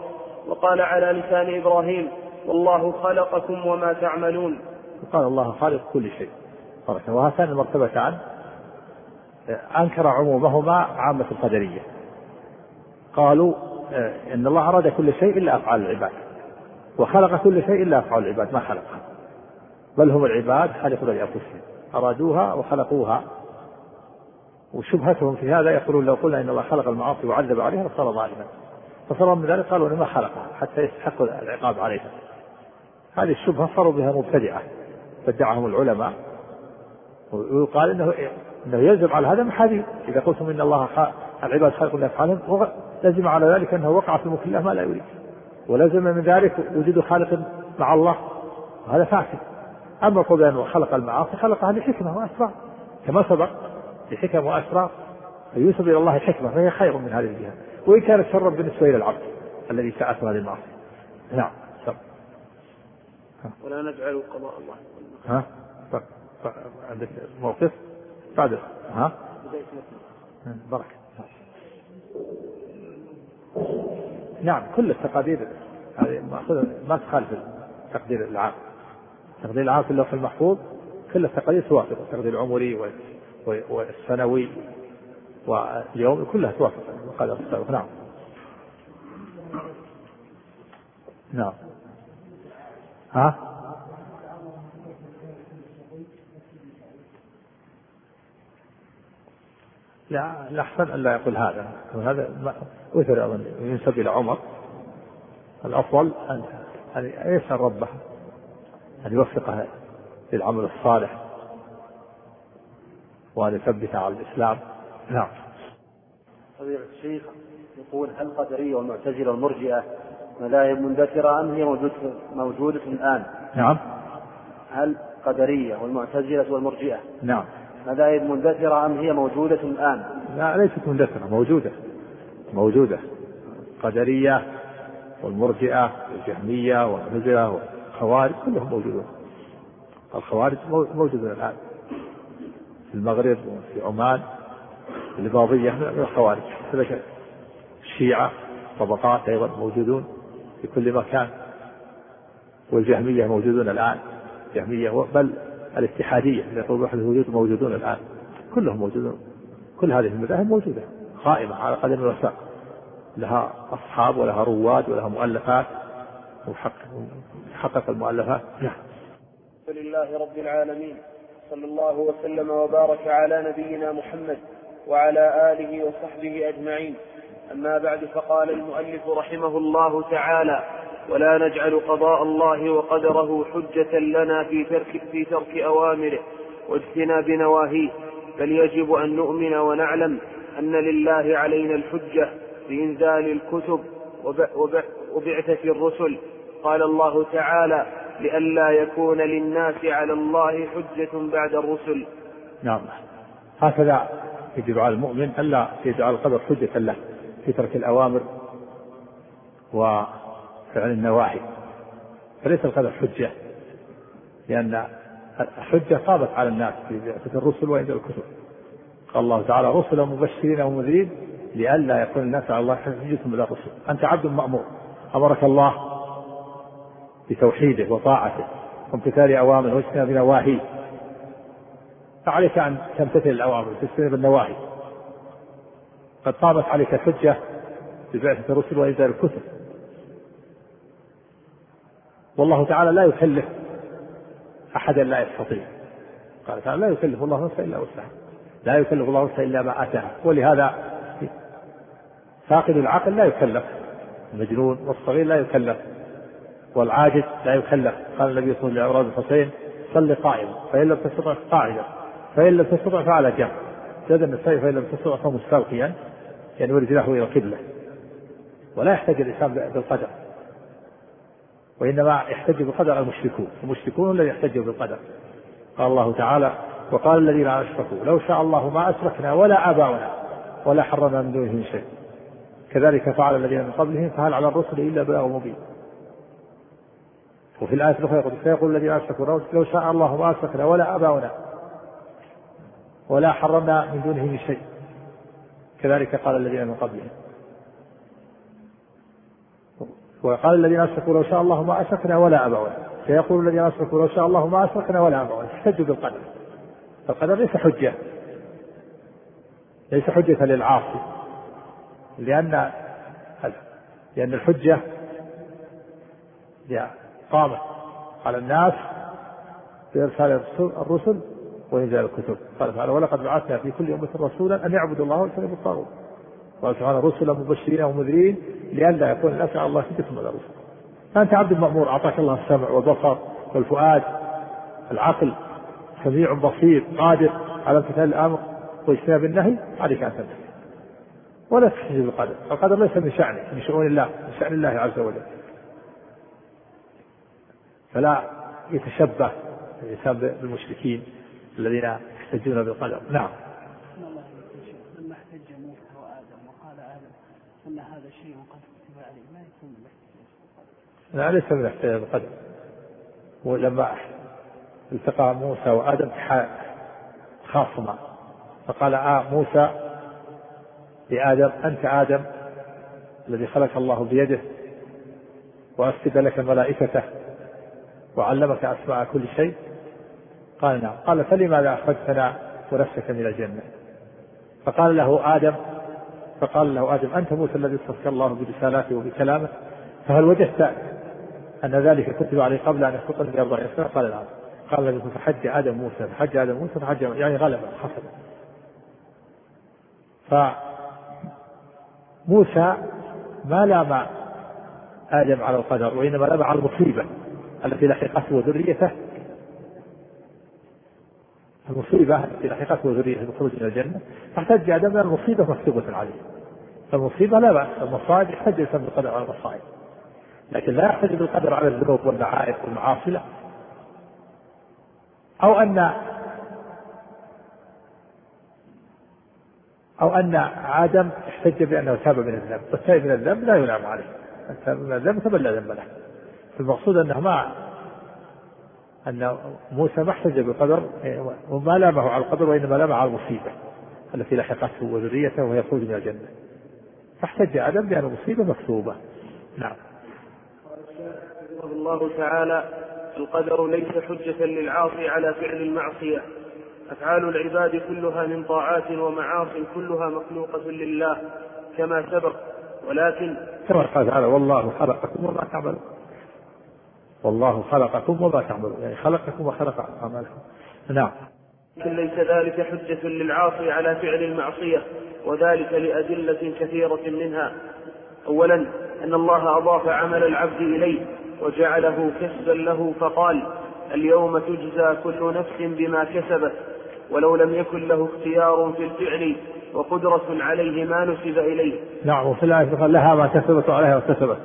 وقال على لسان إبراهيم والله خلقكم وما تعملون. قال الله خالق كل شيء. وهاتان المرتبتان أنكر عمومهما عامة القدرية. قالوا آه، إن الله أراد كل شيء إلا أفعال العباد. وخلق كل شيء إلا أفعال العباد ما خلقها بل هم العباد خلقوا لأنفسهم. أرادوها وخلقوها. وشبهتهم في هذا يقولون لو قلنا إن الله خلق المعاصي وعذب عليها لصار ظالما. فصار من ذلك قالوا ما خلقها حتى يستحق العقاب عليها. هذه الشبهة صاروا بها مبتدعة. بدعهم العلماء. ويقال انه إنه يلزم على هذا محاذير. إذا قلتم إن الله العباد خلق لافعالهم لزم على ذلك أنه وقع في ملك الله ما لا يريد. ولزم من ذلك وجود خالق مع الله وهذا فاسد. أما القول بانه خلق المعاصي خلقها لحكمة وأسرار. كما سبق لحكم وأسرار فينسب إلى الله حكمة فهي خير من هذه الجهة. وإن كانت شرا بالنسبة إلى العبد الذي ساءته هذه المعاصي. نعم شر ولا نجعل قضاء الله. ها؟ عندك موقف؟ بعد. ها؟ بركة نعم كل التقادير هذه ما تخالف التقدير العام التقدير العام في اللوح المحفوظ كل التقادير توافق التقدير العمري والسنوي واليوم كلها توافق. القدر السابق نعم. نعم. ها؟ لا الأحسن أن لا يقول هذا. هذا وثر أظن ينسب إلى عمر. الأفضل أن أن يسأل ربه أن يوفقه للعمل الصالح وأن يثبت على الإسلام. نعم. فضيلة الشيخ يقول هل القدرية والمعتزلة والمرجئة مذاهب مندثرة أم هي موجودة موجودة الآن؟ نعم. هل القدرية والمعتزلة والمرجئة؟ نعم. مذاهب مندثرة أم هي موجودة الآن؟ لا ليست مندثرة موجودة. موجودة. قدرية والمرجئة والجهمية والمعتزلة والخوارج كلهم موجودون. الخوارج موجودون الآن. في المغرب وفي عمان الإباضية من الخوارج كذلك الشيعة طبقات أيضا موجودون في كل مكان. والجهمية موجودون الآن. الجهمية بل الاتحادية اللي يقول وحدة الوجود موجودون الآن. كلهم موجودون. كل هذه المذاهب موجودة. قائمة على قدم الوساق لها أصحاب ولها رواد ولها مؤلفات. وحقق المؤلفات. نعم. لله رب العالمين. صلى الله وسلم وبارك على نبينا محمد وعلى آله وصحبه أجمعين. أما بعد فقال المؤلف رحمه الله تعالى ولا نجعل قضاء الله وقدره حجة لنا في ترك في ترك أوامره واجتناب نواهيه. بل يجب أن نؤمن ونعلم أن لله علينا الحجة بإنزال الكتب وبعثة الرسل. قال الله تعالى لئلا يكون للناس على الله حجة بعد الرسل. نعم. هكذا يجب على المؤمن ألا يجعل القدر حجة له في ترك الأوامر و فعل النواهي فليس القدر حجة لأن الحجة صابت على الناس في بعثة الرسل وإنزال الكتب. قال الله تعالى رسلا مبشرين ومنذرين لئلا يكون الناس على الله حجة من الرسل. أنت عبد مأمور. أمرك الله بتوحيده وطاعته وامتثال أوامره واجتناب نواهيه. فعليك أن تمتثل الأوامر وتجتنب النواهي. قد قامت عليك الحجة ببعثة الرسل وإنزال الكتب. والله تعالى لا يكلف أحدا لا يستطيع. قال تعالى لا يكلف الله نفسا إلا وسعها. لا يكلف الله نفسا إلا ما آتاها. ولهذا فاقد العقل لا يكلف. المجنون والصغير لا يكلف. والعاجز لا يكلف. قال النبي صلى الله عليه وسلم الحسين صل قائما. فإن لم تستطع قاعدا فإن لم تستطع فعلى جنب. زاد النسائي فإن لم تستطع فمستلقيا يعني ورجله إلى القبلة ولا يحتاج الإنسان بالقدر. وإنما يحتج بالقدر المشركون المشركون الذين يحتجوا بالقدر. قال الله تعالى وقال الذين أشركوا لو شاء الله ما أشركنا ولا آباؤنا ولا حرمنا من دونه شيء. كذلك فعل الذين من قبلهم فهل على الرسل إلا بلاغ مبين. وفي الآية الأخرى يقول فيقول الذين أشركوا لو شاء الله ما أشركنا ولا آباؤنا ولا حرمنا من دونه من شيء. كذلك قال الذين من قبلهم وقال الذين أشركوا لو شاء الله ما أشركنا ولا آباؤنا سيقول الذين أشركوا لو شاء الله ما أشركنا ولا آباؤنا احتجوا بالقدر. فالقدر ليس حجة. ليس حجة للعاصي. لأن لأن الحجة قامت على الناس بإرسال الرسل وإنزال الكتب. قال تعالى ولقد بعثنا في كل أمة رسولا أن يعبدوا الله واجتنبوا الطاغوت. قال تعالى رسلا مبشرين ومنذرين لئلا يكون الناس على الله حجة على الرسل فأنت عبد مأمور أعطاك الله السمع والبصر والفؤاد العقل سميع بصير قادر على امتثال الأمر واجتناب النهي عليك أن تنتهي. ولا تحتج بالقدر القدر ليس من شأنه من شؤون الله من شأن الله عز وجل. فلا يتشبه الإنسان بالمشركين الذين يحتجون بالقدر. نعم لما احتج موسى وآدم وقال آدم أن هذا شيء قد كتب عليه ما يكون من لا ليس من احتجاج بالقدر ولما التقى موسى وآدم خاصما فقال آه موسى لآدم أنت آدم الذي خلق الله بيده وأسجد لك ملائكته وعلمك أسماء كل شيء. قال نعم. قال فلماذا أخرجتنا ونفسك من الجنة؟ فقال له آدم فقال له آدم أنت موسى الذي اصطفى الله برسالاته وبكلامه فهل وجدت أن ذلك كتب عليه قبل أن يخلقني بأربع سنة قال نعم قال النبي فحج آدم موسى فحج آدم موسى فحج يعني غلب حصل. فموسى ما لام آدم على القدر وإنما لام على المصيبة التي لحقته وذريته. المصيبة التي لحقته وذريته بالخروج من الجنة. فاحتج آدم المصيبة مكتوبة عليه. فالمصيبة لا بأس المصائب يحتج الإنسان بالقدر على المصائب. لكن لا يحتج بالقدر على الذنوب والمعائب والمعاصي لا أو أن أو أن آدم احتج بأنه تاب من الذنب والتائب من الذنب لا يلام عليه. التائب من الذنب لا ذنب له. المقصود أنه ما أن موسى ما احتج بالقدر وما لامه على القدر وإنما لامه على المصيبة التي لحقته وذريته وهي من الجنة. فاحتج آدم بأن المصيبة مكتوبة. نعم. الله تعالى القدر ليس حجة للعاصي على فعل المعصية. أفعال العباد كلها من طاعات ومعاص كلها مخلوقة لله كما سبق. ولكن كما قال تعالى والله خلقكم وما تعملون. والله خلقكم وما تعملون. يعني خلقكم وخلق أعمالكم. نعم. لكن ليس ذلك حجة للعاصي على فعل المعصية وذلك لأدلة كثيرة منها. أولا أن الله أضاف عمل العبد إليه. وجعله كسبا له فقال اليوم تجزى كل نفس بما كسبت ولو لم يكن له اختيار في الفعل وقدرة عليه ما نسب إليه. نعم وفي الآية قال لها ما كسبت وعليها ما كسبت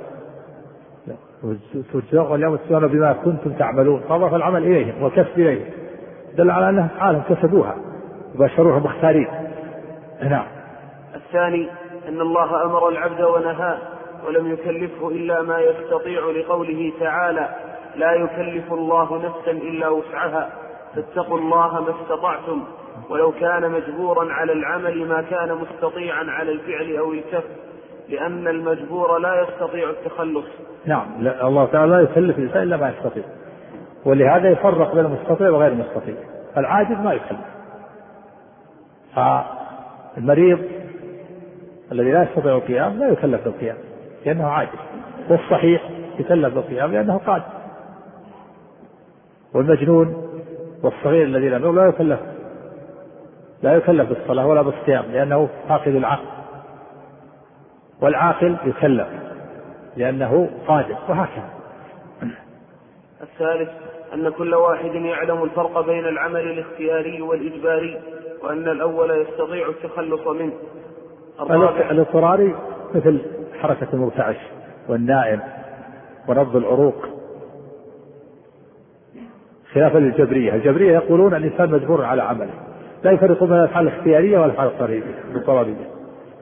تجزون واليوم تجزون بما كنتم تعملون. فأضاف العمل إليهم والكسب إليهم. دل على أنها أفعالهم كسبوها وبشروها مختارين. نعم. الثاني أن الله أمر العبد ونهاه ولم يكلفه إلا ما يستطيع لقوله تعالى لا يكلف الله نفسا إلا وسعها فاتقوا الله ما استطعتم ولو كان مجبورا على العمل ما كان مستطيعا على الفعل أو الكف لأن المجبور لا يستطيع التخلص. نعم لا الله تعالى لا يكلف الإنسان إلا ما يستطيع. ولهذا يفرق بين المستطيع وغير المستطيع. العاجز ما يكلف. فالمريض الذي لا يستطيع القيام لا يكلف بالقيام لأنه عاجز والصحيح يكلف بالقيام لأنه قادر. والمجنون والصغير الذي لم لا يكلف. لا يكلف بالصلاة ولا بالصيام لأنه فاقد العقل. والعاقل يكلف لأنه قادر. وهكذا. الثالث أن كل واحد يعلم الفرق بين العمل الاختياري والإجباري وأن الأول يستطيع التخلص منه. الاضطراري مثل حركة المرتعش والنائم ونبض العروق. خلافا للجبرية. الجبرية يقولون الإنسان مجبور على عمله. لا يفرقون بين الأفعال الاختيارية والأفعال الاضطرارية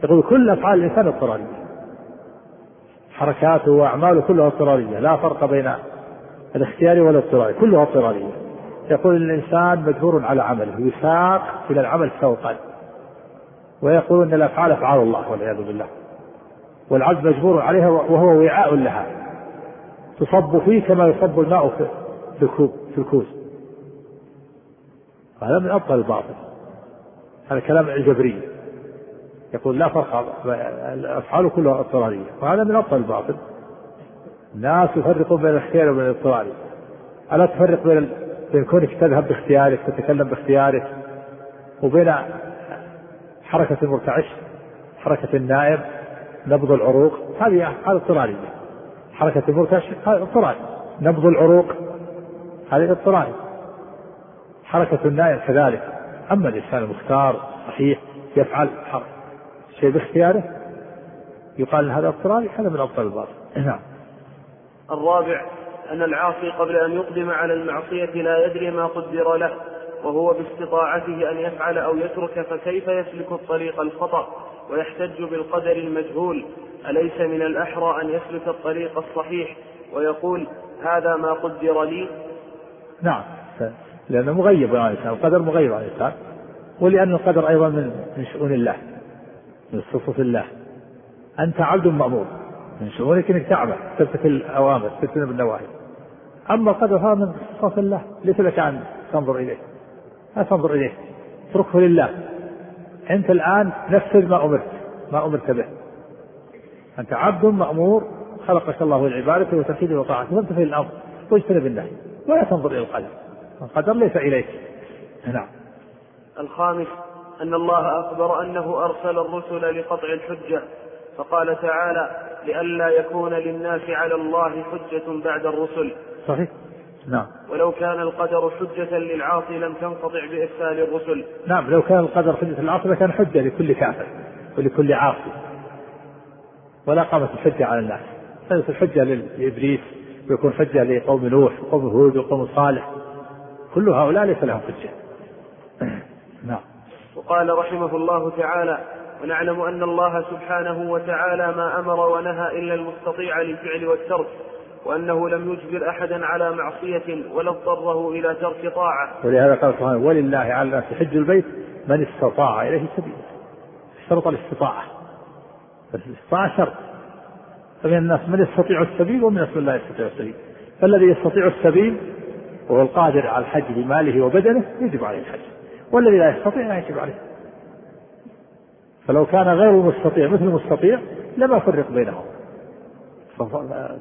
يقول كل أفعال الإنسان اضطرارية حركاته وأعماله كلها اضطرارية لا فرق بين الاختياري والاضطراري كلها اضطرارية يقول الإنسان مجبور على عمله يساق إلى العمل سوقا ويقولون أن الأفعال أفعال الله والعياذ بالله. والعبد مجبور عليها وهو وعاء لها. تصب فيه كما يصب الماء في الكوب في الكوز هذا من أبطل الباطل. هذا كلام الجبرية يقول لا فرق الأفعال كلها أضطرارية. وهذا من أبطل الباطل. الناس يفرقون بين الاختيار وبين الاضطراري ألا تفرق بين بين كونك تذهب باختيارك تتكلم باختيارك وبين حركة المرتعش حركة النائم نبض العروق هذه هذه اضطرارية حركة المرتعش هذا اضطراري نبض العروق هذه اضطراري حركة النائم كذلك. أما الإنسان المختار صحيح يفعل شيء باختياره؟ يقال هذا اضطراري هذا من ابطال الباطل. نعم. الرابع أن العاصي قبل أن يقدم على المعصية لا يدري ما قدر له وهو باستطاعته أن يفعل أو يترك فكيف يسلك الطريق الخطأ؟ ويحتج بالقدر المجهول أليس من الأحرى أن يسلك الطريق الصحيح ويقول هذا ما قدر لي؟ نعم لأنه مغيب عن الإنسان القدر مغيب عن الإنسان ولأن القدر أيضا من شؤون الله من صفوف الله. أنت عبد مأمور من شؤونك أنك تعمل تمسك الأوامر تجتنب النواهي. أما القدر هذا من صفوف الله ليس لك أن تنظر إليه. لا تنظر إليه. اتركه لله. أنت الآن نفذ ما أمرت ما أمرت به. أنت عبد مأمور خلقك الله للعبادة وتوحيده وطاعته فامتثل الأمر واجتنب النهي ولا تنظر إلى القدر. القدر ليس إليك. نعم. الخامس أن الله أخبر أنه أرسل الرسل لقطع الحجة فقال تعالى لئلا يكون للناس على الله حجة بعد الرسل. صحيح. نعم. ولو كان القدر حجة للعاصي لم تنقطع بإرسال الرسل. نعم لو كان القدر حجة للعاصي لكان حجة لكل كافر ولكل عاصي. ولا قامت الحجة على الناس. ليست الحجة لإبليس ويكون حجة لقوم نوح وقوم هود وقوم صالح. كل هؤلاء ليس لهم حجة. نعم. وقال رحمه الله تعالى ونعلم أن الله سبحانه وتعالى ما أمر ونهى إلا المستطيع للفعل والترك. وأنه لم يجبر أحدا على معصية ولا اضطره إلى ترك طاعة. ولهذا قال سبحانه ولله على الناس حج البيت من استطاع إليه سبيلا. شرط الاستطاعة. الاستطاعة شرط. فمن الناس من يستطيع السبيل ومن الناس من لا يستطيع السبيل. فالذي يستطيع السبيل وهو القادر على الحج بماله وبدنه يجب عليه الحج. والذي لا يستطيع لا يجب عليه. فلو كان غير المستطيع مثل المستطيع لما فرق بينهم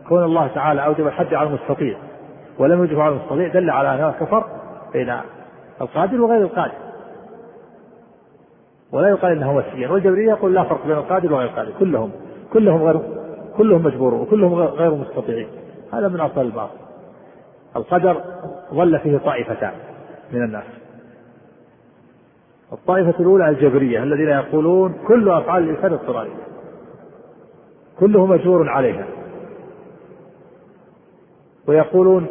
كون الله تعالى أوجب الحج على المستطيع ولم يوجب على المستطيع دل على أنه كفر بين القادر وغير القادر. ولا يقال إنه وسيع. والجبرية يقول لا فرق بين القادر وغير القادر كلهم كلهم غير كلهم مجبورون وكلهم غير مستطيعين. هذا من اصل الباطل القدر ظل فيه طائفتان من الناس. الطائفة الأولى الجبرية الذين يقولون كل أفعال الإنسان اضطرارية. كله مجبور عليها. ويقولون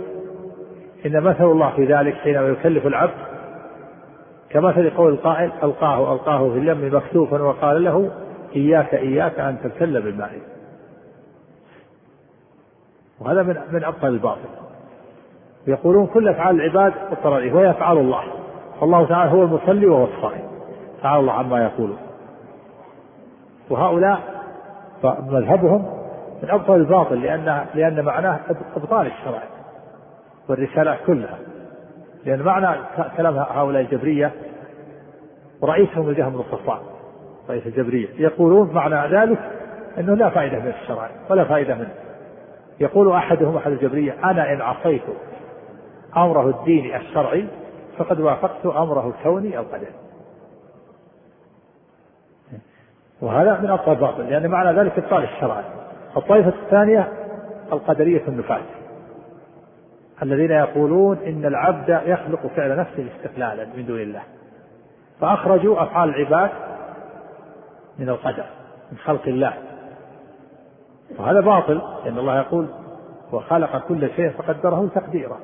إن مثل الله في ذلك حينما يكلف العبد كمثل قول القائل ألقاه ألقاه في اليم مكتوفا وقال له إياك إياك أن تبتل بالماء. وهذا من من أبطل الباطل. يقولون كل أفعال العباد اضطرارية وهي أفعال الله. فالله تعالى هو المصلي وهو الصائم. تعالى الله عما يقولون. وهؤلاء مذهبهم من أبطل الباطل لأن لأن معناه إبطال الشرائع والرسالات كلها. لأن معنى كلام هؤلاء الجبرية ورئيسهم الجهم بن صفوان رئيس الجبرية. يقولون معنى ذلك أنه لا فائدة من الشرائع ولا فائدة منه. يقول أحدهم أحد الجبرية أنا إن عصيت أمره الديني الشرعي فقد وافقت أمره الكوني القدري وهذا من أبطال الباطل لأن معنى ذلك إبطال الشرع. الطائفة الثانية القدرية النفاة الذين يقولون إن العبد يخلق فعل نفسه استقلالا من دون الله فأخرجوا أفعال العباد من القدر من خلق الله. وهذا باطل لأن الله يقول وخلق كل شيء فقدره تقديرا.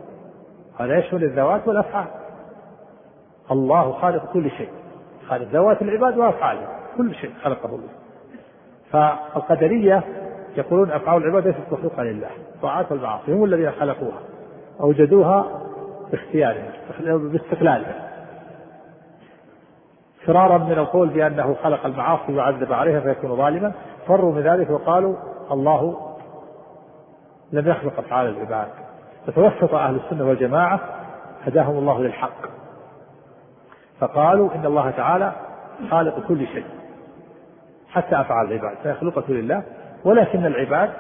هذا يشمل الذوات والأفعال. الله خالق كل شيء خالق ذوات العباد وأفعالهم كل شيء خلقه الله. فالقدرية يقولون أفعال العباد ليست مخلوقة لله طاعات والمعاصي هم الذين خلقوها أوجدوها باختيارهم باستقلالهم. فرارا من القول بأنه خلق المعاصي وعذب عليها فيكون ظالما فروا من ذلك وقالوا الله لم يخلق أفعال العباد. فتوسط أهل السنة والجماعة هداهم الله للحق. فقالوا إن الله تعالى خالق كل شيء حتى أفعال العباد فيخلقة لله. ولكن العباد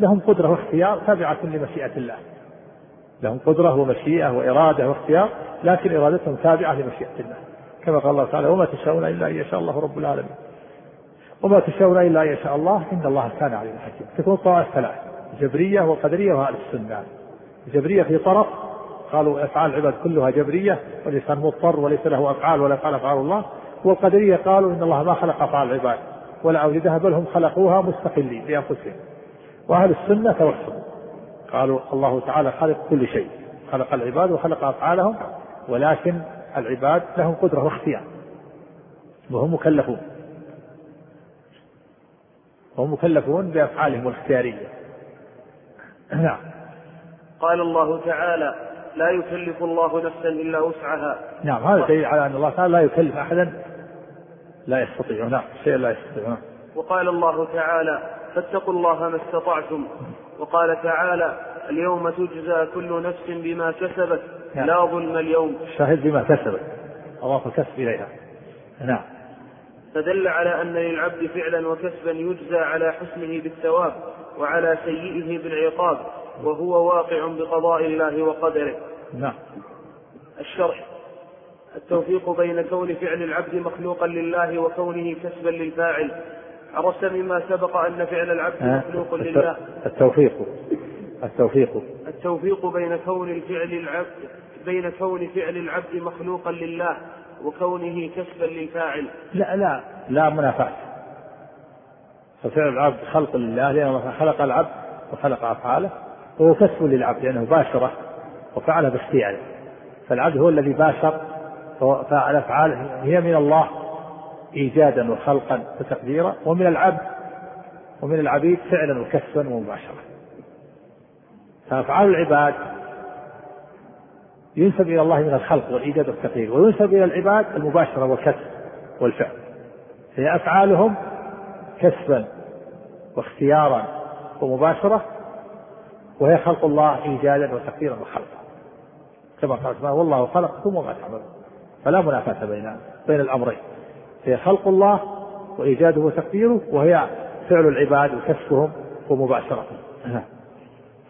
لهم قدرة واختيار تابعة لمشيئة الله. لهم قدرة ومشيئة وإرادة واختيار لكن إرادتهم تابعة لمشيئة الله. كما قال الله تعالى وما تشاءون إلا أن يشاء الله رب العالمين. وما تشاءون إلا أن يشاء الله إن الله كان عليما حكيما. تكون طوائف ثلاث الجبرية والقدرية وأهل السنة. الجبرية في طرف قالوا أفعال العباد كلها جبرية والإنسان مضطر وليس له أفعال ولا يفعل أفعال الله. والقدرية قالوا إن الله ما خلق أفعال العباد. ولا أوجدها بل هم خلقوها مستقلين بأنفسهم وأهل السنة توسطوا قالوا الله تعالى خلق كل شيء. خلق العباد وخلق أفعالهم ولكن العباد لهم قدرة واختيار. وهم مكلفون. وهم مكلفون بأفعالهم الاختيارية. نعم. قال الله تعالى لا يكلف الله نفسا إلا وسعها. نعم هذا دليل على أن الله تعالى لا يكلف أحدا لا يستطيع. نعم. شيء لا يستطيع. نعم. وقال الله تعالى فاتقوا الله ما استطعتم. وقال تعالى اليوم تجزى كل نفس بما كسبت. نعم. لا ظلم اليوم. الشاهد بما كسبت. أضاف الكسب إليها. نعم. فدل على أن للعبد فعلا وكسبا يجزى على حسنه بالثواب وعلى سيئه بالعقاب وهو واقع بقضاء الله وقدره. نعم. الشرح. التوفيق بين كون فعل العبد مخلوقا لله وكونه كسبا للفاعل. عرفت مما سبق أن فعل العبد مخلوق لله. التوفيق. التوفيق. التوفيق بين كون الفعل العبد بين كون فعل العبد مخلوقا لله وكونه كسبا للفاعل. لا لا لا منافاة. ففعل العبد خلق لله لأنه خلق العبد وخلق أفعاله. وهو كسب للعبد لأنه باشره وفعله باختياره فالعبد هو الذي باشر فالأفعال هي من الله إيجادا وخلقا وتقديرا ومن العبد ومن العبيد فعلا وكسبا ومباشرة. فأفعال العباد ينسب إلى الله من الخلق والإيجاد والتقدير وينسب إلى العباد المباشرة والكسب والفعل. هي أفعالهم كسبا واختيارا ومباشرة وهي خلق الله إيجادا وتقديرا وخلقا. كما قال والله خلقكم وما تعملون. فلا منافاة بين بين الأمرين. هي خلق الله وإيجاده وتقديره وهي فعل العباد وكسبهم ومباشرتهم. نعم.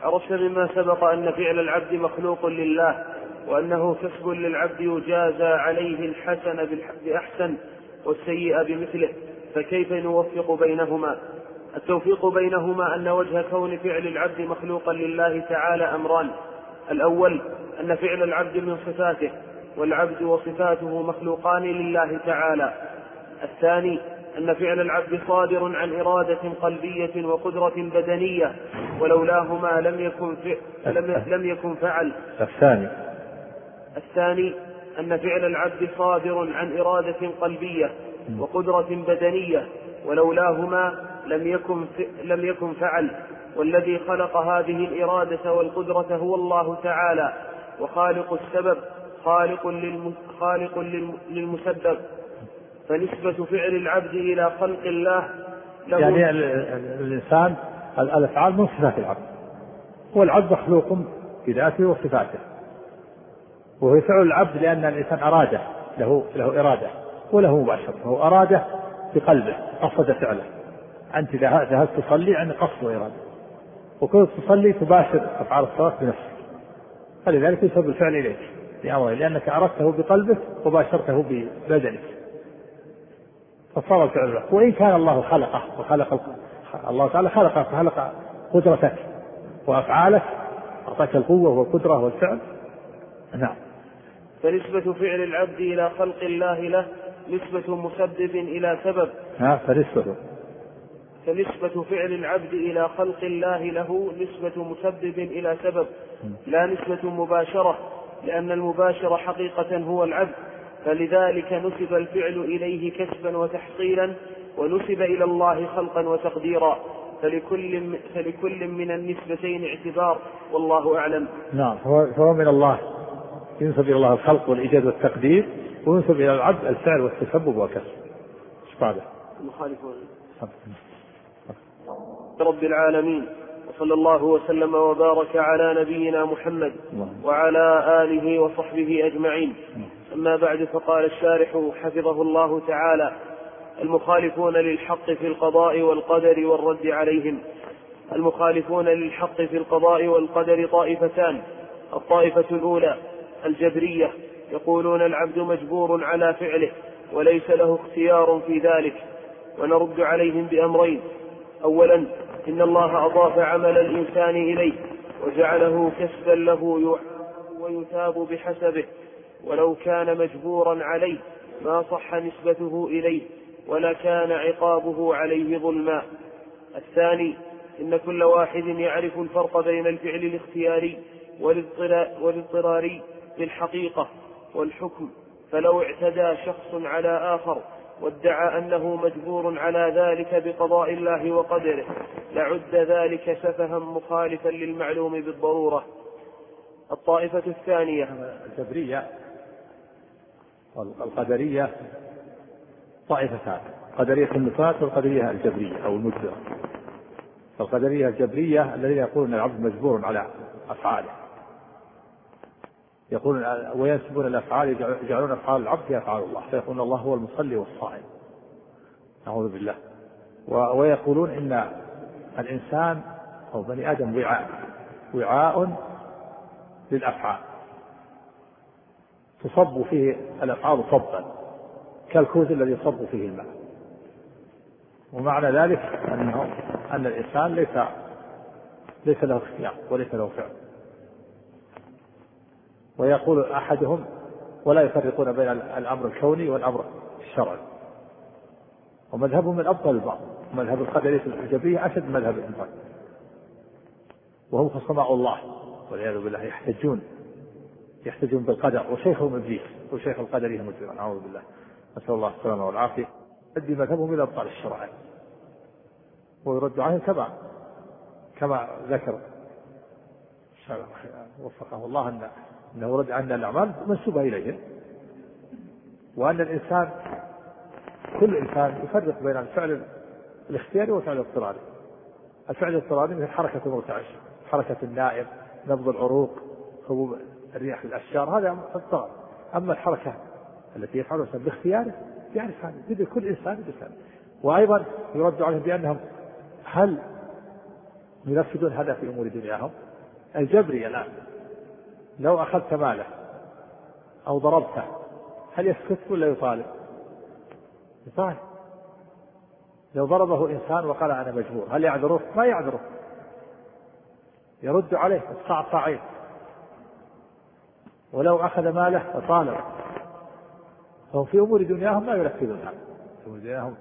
عرفت مما سبق أن فعل العبد مخلوق لله وأنه كسب للعبد يجازى عليه الحسن بأحسن والسيء بمثله. فكيف نوفق بينهما؟ التوفيق بينهما أن وجه كون فعل العبد مخلوقا لله تعالى أمران. الأول أن فعل العبد من صفاته. والعبد وصفاته مخلوقان لله تعالى. الثاني أن فعل العبد صادر عن إرادة قلبية وقدرة بدنية ولولاهما لم يكن لم, لم يكن فعل. الثاني. الثاني أن فعل العبد صادر عن إرادة قلبية وقدرة بدنية ولولاهما لم يكن لم يكن فعل. والذي خلق هذه الإرادة والقدرة هو الله تعالى وخالق السبب خالق خالق للمسبب. فنسبة فعل العبد إلى خلق الله له يعني الإنسان الأفعال من صفات العبد. هو العبد مخلوق بذاته وصفاته. وهو فعل العبد لأن الإنسان أراده له له إرادة وله مباشرة هو أراده بقلبه قصد فعله. أنت إذا ذهبت تصلي عن قصد وإرادة. وكنت تصلي تباشر أفعال الصلاة بنفسك. فلذلك يسبب الفعل إليك. لأمره لأنك أردته بقلبك وباشرته ببدنك. فصار الفعل له وإن كان الله خلقه وخلق الله تعالى خلقه فخلق قدرتك وأفعالك أعطاك القوة والقدرة والفعل. نعم. فنسبة فعل العبد إلى خلق الله له نسبة مسبب إلى سبب. ها فنسبة. فنسبة فعل العبد إلى خلق الله له نسبة مسبب إلى سبب لا نسبة مباشرة. لأن المباشر حقيقة هو العبد فلذلك نسب الفعل إليه كسبا وتحصيلا ونسب إلى الله خلقا وتقديرا فلكل فلكل من النسبتين اعتبار والله أعلم. نعم فهو من الله ينسب إلى الله الخلق والإيجاد والتقدير وينسب إلى العبد الفعل والتسبب والكسب. إيش بعده؟ المخالفون رب العالمين وصلى الله وسلم وبارك على نبينا محمد وعلى آله وصحبه أجمعين. أما بعد فقال الشارح حفظه الله تعالى المخالفون للحق في القضاء والقدر والرد عليهم. المخالفون للحق في القضاء والقدر طائفتان. الطائفة الأولى الجبرية. يقولون العبد مجبور على فعله وليس له اختيار في ذلك. ونرد عليهم بأمرين أولا إن الله أضاف عمل الإنسان إليه وجعله كسبا له ويثاب بحسبه ولو كان مجبورا عليه ما صح نسبته إليه ولا كان عقابه عليه ظلما. الثاني إن كل واحد يعرف الفرق بين الفعل الاختياري والاضطراري بالحقيقة والحكم فلو اعتدى شخص على آخر وادعى أنه مجبور على ذلك بقضاء الله وقدره. لعد ذلك سفها مخالفا للمعلوم بالضرورة. الطائفة الثانية. الجبرية. والقدرية طائفتان. قدرية النفاة والقدرية الجبرية أو المجبرة فالقدرية الجبرية الذين يقولون العبد مجبور على أفعاله. يقولون وينسبون الأفعال يجعلون أفعال العبد هي أفعال الله فيقولون الله هو المصلي والصائم. نعوذ بالله. ويقولون إن الإنسان أو بني آدم وعاء وعاء للأفعال. تصب فيه الأفعال صبا كالكوز الذي يصب فيه الماء. ومعنى ذلك انه أن الإنسان ليس ليس له اختيار وليس له فعل. ويقول أحدهم ولا يفرقون بين الأمر الكوني والأمر الشرعي. ومذهبهم من أبطل البعض. مذهب القدرية الحجبية أشد مذهب الإنسان. وهم خصماء الله. والعياذ بالله يحتجون. يحتجون بالقدر. وشيخهم إبليس. وشيخ القدريه مجرم نعوذ بالله. نسأل الله السلامة والعافية. يؤدي مذهبهم إلى ابطال الشرع ويرد عنهم كما كما ذكر. وفقه الله أن إنه رد أن الأعمال منسوبة إليهم وأن الإنسان كل إنسان يفرق بين الفعل الاختياري والفعل الاضطراري. الفعل الاضطراري مثل حركة المرتعش حركة النائم نبض العروق هبوب الرياح الأشجار هذا اضطرار. أما الحركة التي يفعلها الانسان باختياره يعرف هذا يدري كل إنسان يدرك وأيضا يرد عليهم بأنهم هل ينفذون هذا في أمور دنياهم؟ الجبري الآن لو أخذت ماله أو ضربته هل يسكت ولا يطالب؟ يطالب. لو ضربه إنسان وقال أنا مجبور هل يعذره؟ ما يعذره. يرد عليه الصعصعين ولو أخذ ماله وطالب فهم في أمور دنياهم ما ينفذونها في أمور دنياهم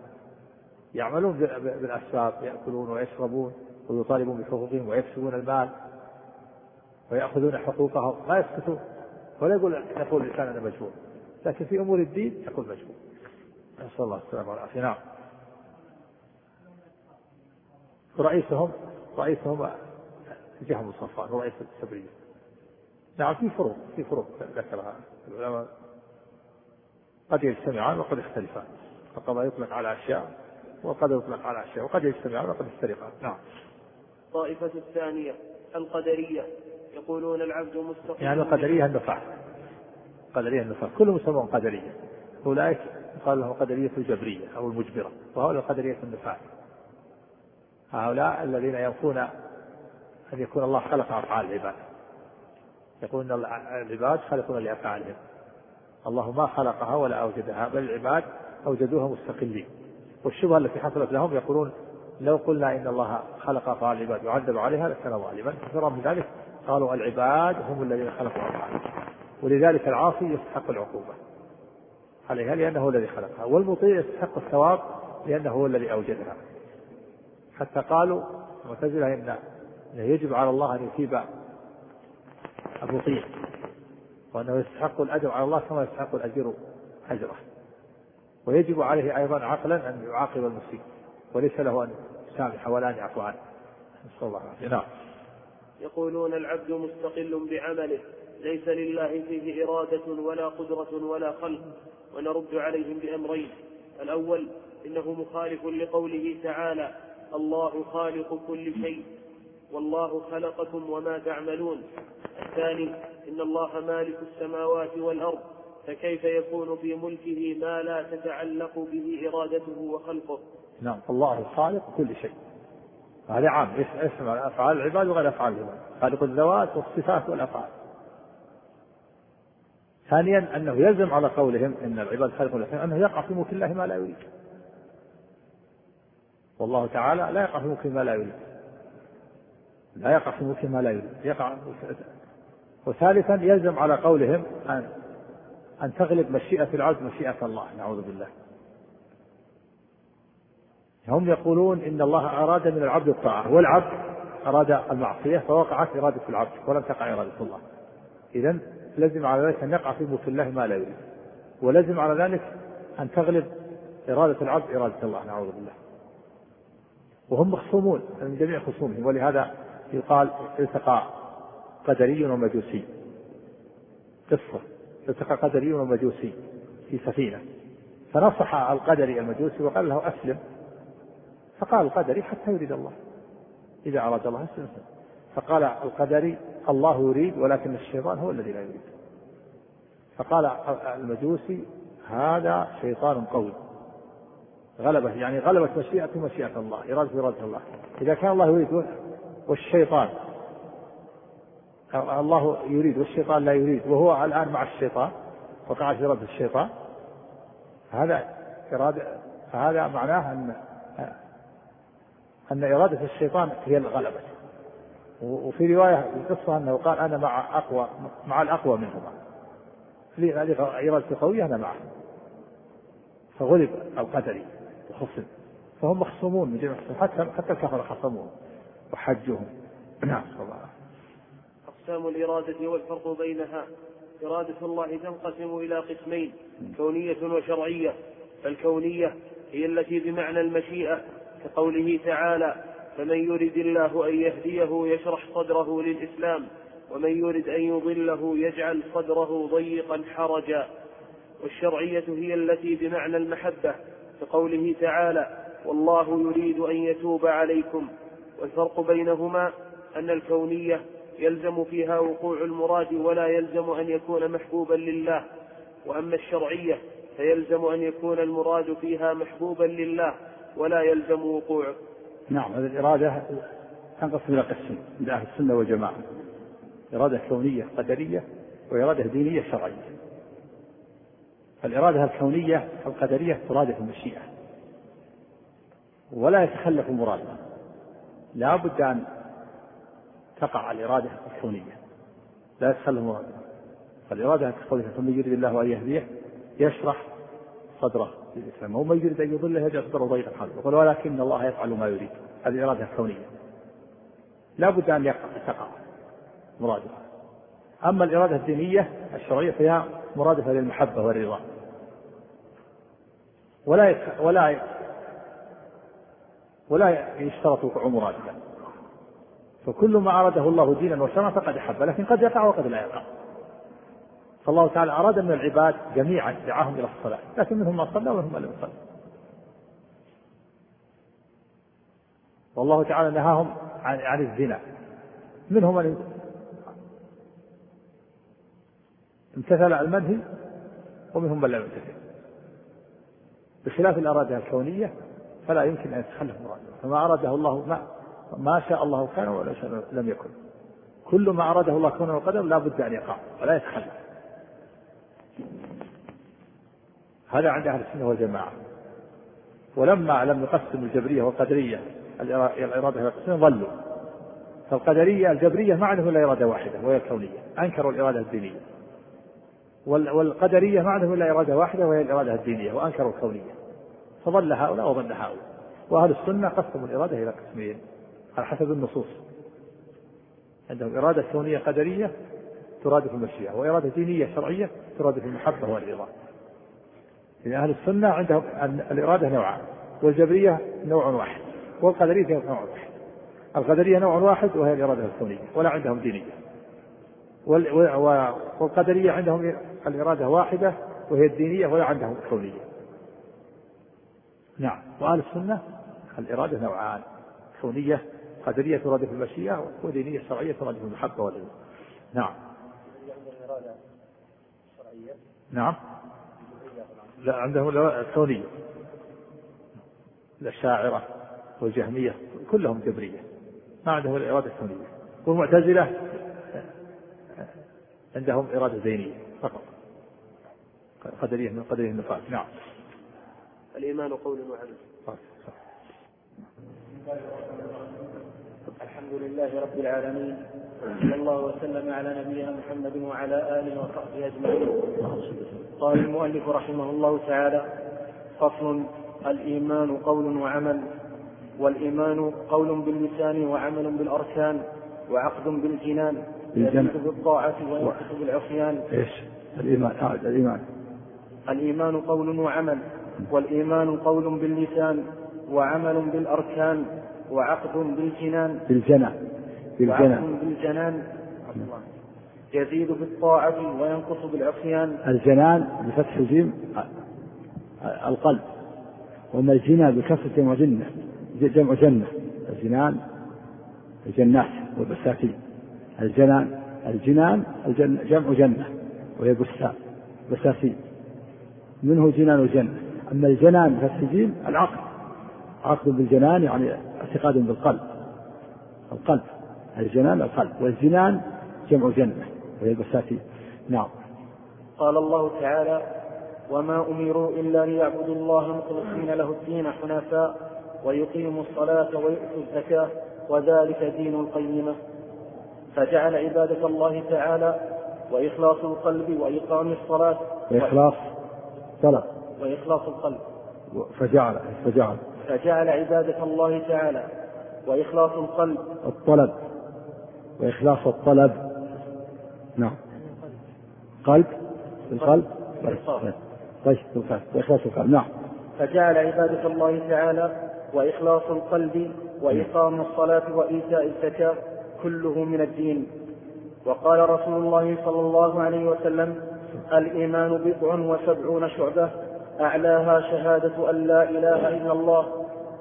يعملون بالأسباب يأكلون ويشربون ويطالبون بحقوقهم ويكسبون المال. ويأخذون حقوقهم. ما يسكتون. ولا يقول يقول الإنسان أنا مجبور. لكن في أمور الدين يقول مجبور. نسأل الله السلامة والعافية. نعم. رئيسهم رئيسهم جهم صفوان رئيس السبرية. نعم في فروق في فروق ذكرها العلماء. قد يجتمعان وقد يختلفان. القضاء يطلق على أشياء وقد يطلق على أشياء. وقد يجتمعان وقد يفترقان نعم. الطائفة الثانية القدرية. يقولون العبد مستقيم. يعني القدرية النفاة قدرية النفاة كلهم يسمون قدرية. أولئك قال لهم قدرية الجبرية أو المجبرة. وهؤلاء قدرية النفاة هؤلاء الذين ينفون أن يكون الله خلق أفعال العباد. يقول أن العباد خلقون لأفعالهم. الله ما خلقها ولا أوجدها بل العباد أوجدوها مستقلين. والشبهة التي حصلت لهم يقولون لو قلنا إن الله خلق أفعال العباد وعذب عليها لكان ظالما. فسر من ذلك قالوا العباد هم الذين خلقوا أفعال ولذلك العاصي يستحق العقوبة. عليها لأنه الذي خلقها. والمطيع يستحق الثواب لأنه هو الذي أوجدها. حتى قالوا المعتزلة إن يجب على الله أن يثيب المطيع. وأنه يستحق الأجر على الله كما يستحق الأجر أجره. ويجب عليه أيضا عقلا أن يعاقب المسيء. وليس له أن يسامح ولا أن يعفو عنه. نسأل الله العافية. نعم. يقولون العبد مستقل بعمله ليس لله فيه إرادة ولا قدرة ولا خلق ونرد عليهم بأمرين. الأول إنه مخالف لقوله تعالى الله خالق كل شيء والله خلقكم وما تعملون. الثاني إن الله مالك السماوات والأرض فكيف يكون في ملكه ما لا تتعلق به إرادته وخلقه؟ نعم الله خالق كل شيء. هذا عام. اسم أفعال العباد وغير أفعال العباد. خالق الذوات والصفات والأفعال. ثانيا أنه يلزم على قولهم إن العباد خالق شيء أنه يقع في ملك الله ما لا يريد. والله تعالى لا يقع في ملك ما لا يريد. لا يقع في ملك ما لا يريد. يقع. وثالثا يلزم على قولهم أن أن تغلب مشيئة العبد مشيئة الله. نعوذ بالله. هم يقولون إن الله أراد من العبد الطاعة والعبد أراد المعصية فوقعت إرادة العبد ولم تقع إرادة الله. إذا لزم على ذلك أن يقع في ملك الله ما لا يريد. ولزم على ذلك أن تغلب إرادة العبد إرادة الله نعوذ بالله. وهم مخصومون من جميع خصومهم ولهذا يقال التقى قدري ومجوسي. قصة التقى قدري ومجوسي في سفينة. فنصح القدري المجوسي وقال له أسلم. فقال القدري حتى يريد الله. إذا أراد الله أسلم فقال القدري الله يريد ولكن الشيطان هو الذي لا يريد. فقال المجوسي هذا شيطان قوي. غلبة يعني غلبت مشيئة مشيئة الله إرادة إرادة الله. إذا كان الله يريد والشيطان الله يريد والشيطان لا يريد وهو الآن مع الشيطان وقع في إرادة الشيطان هذا إرادة هذا معناه أن أن إرادة الشيطان هي الغلبة. وفي رواية القصة أنه قال أنا مع أقوى مع الأقوى منهما. هذه إرادة قوية أنا معه. فغلب القدري وخصم فهم مخصومون من جميع حتى حتى الكفر خصموهم وحجهم. نعم الله أقسام الإرادة والفرق بينها. إرادة الله تنقسم إلى قسمين كونية وشرعية. فالكونية هي التي بمعنى المشيئة كقوله تعالى فمن يرد الله أن يهديه يشرح صدره للإسلام ومن يرد أن يضله يجعل صدره ضيقا حرجا. والشرعية هي التي بمعنى المحبة كقوله تعالى والله يريد أن يتوب عليكم. والفرق بينهما أن الكونية يلزم فيها وقوع المراد ولا يلزم أن يكون محبوبا لله وأما الشرعية فيلزم أن يكون المراد فيها محبوبا لله. ولا يلزم وقوعه. نعم الإرادة تنقسم إلى قسم عند أهل السنة والجماعة. إرادة كونية قدرية وإرادة دينية شرعية. فالإرادة الكونية القدرية ترادف المشيئة. ولا يتخلف مرادها. لا بد أن تقع الإرادة الكونية. لا يتخلف مرادها. فالإرادة كقوله فمن يريد الله أن يهديه يشرح صدره. للإسلام ومن يريد أن يضله يجعل صدره ضيقا حرجا يقول ولكن الله يفعل ما يريد. هذه الإرادة الكونية لا بد أن تقع مرادها أما الإرادة الدينية الشرعية فهي مرادفة للمحبة والرضا. ولا يك... ولا ولا يشترط وقوع مرادها فكل ما أراده الله دينا وشرعا فقد أحب لكن قد يقع وقد لا يقع. فالله تعالى أراد من العباد جميعا دعاهم إلى الصلاة لكن منهم من صلى ومنهم من لم يصلي. والله تعالى نهاهم عن, عن الزنا. منهم من امتثل المنهي ومنهم من لم يمتثل. بخلاف الإرادة الكونية فلا يمكن أن يتخلف مراده. فما أراده الله ما ما شاء الله كان ولا شاء لم يكن. كل ما أراده الله كونه وقدر لا بد أن يقع ولا يتخلف. هذا عند أهل السنة والجماعة. ولما لم يقسم الجبرية والقدرية الإرادة إلى قسمين ضلوا. فالقدرية الجبرية ما عندهم إلا إرادة واحدة وهي الكونية. أنكروا الإرادة الدينية. والقدرية ما عندهم إلا إرادة واحدة وهي الإرادة الدينية وأنكروا الكونية. فضل هؤلاء وضل هؤلاء. وأهل السنة قسموا الإرادة إلى قسمين على حسب النصوص. عندهم إرادة كونية قدرية تراد في المشيئة وإرادة دينية شرعية تراد في المحبة والرضا. يعني أهل السنة عندهم الإرادة نوعان والجبرية نوع واحد والقدرية نوع واحد. القدرية نوع واحد وهي الإرادة الكونية ولا عندهم دينية. والقدرية عندهم الإرادة واحدة وهي الدينية ولا عندهم كونية نعم. وأهل السنة الإرادة نوعان كونية قدرية تراد في المشيئة ودينية شرعية تراد في المحبة والعلم. نعم. نعم. لا عندهم الكونية الأشاعرة والجهمية كلهم جبرية ما عندهم الإرادة الكونية والمعتزلة عندهم إرادة دينية فقط قدرية من قدرية النفاق. نعم. الإيمان قول وعمل. الحمد لله رب العالمين صلى الله وسلم على نبينا محمد وعلى آله وصحبه أجمعين. قال المؤلف رحمه الله تعالى فصل الإيمان قول وعمل والإيمان قول باللسان وعمل بالأركان وعقد بالجنان يزيد بالطاعة وينقص بالعصيان. إيش؟ الإيمان آه الإيمان. الإيمان قول وعمل والإيمان قول باللسان وعمل بالأركان وعقد بالجنان. بالجنان. بالجنان. بالجنان. يزيد بالطاعة وينقص بالعصيان. الجنان بفتح الجيم القلب. وما الجنان بكسر جمع جنة جمع جنة. الجنان الجنات والبساتين الجنان الجنان الجن جمع جنة وهي بستان بساتين منه جنان وجنة. أما الجنان بفتح الجيم العقد عقد بالجنان يعني اعتقاد بالقلب. القلب. الجنان القلب والجنان جمع جنة وهي البساتين نعم. قال الله تعالى وما أمروا إلا ليعبدوا الله مخلصين له الدين حنفاء ويقيموا الصلاة ويؤتوا الزكاة وذلك دين القيمة. فجعل عبادة الله تعالى وإخلاص القلب وإقام الصلاة. وإخلاص طلب. وإخلاص القلب. فجعل فجعل. فجعل عبادة الله تعالى وإخلاص القلب. الطلب. وإخلاص الطلب. نعم. قلب؟ القلب؟ طيب طيب وإخلاص القلب. نعم. فجعل عبادة الله تعالى وإخلاص القلب وإقام الصلاة وإيتاء الزكاة كله من الدين. وقال رسول الله صلى الله عليه وسلم الإيمان بضع وسبعون شعبة أعلاها شهادة أن لا إله إلا الله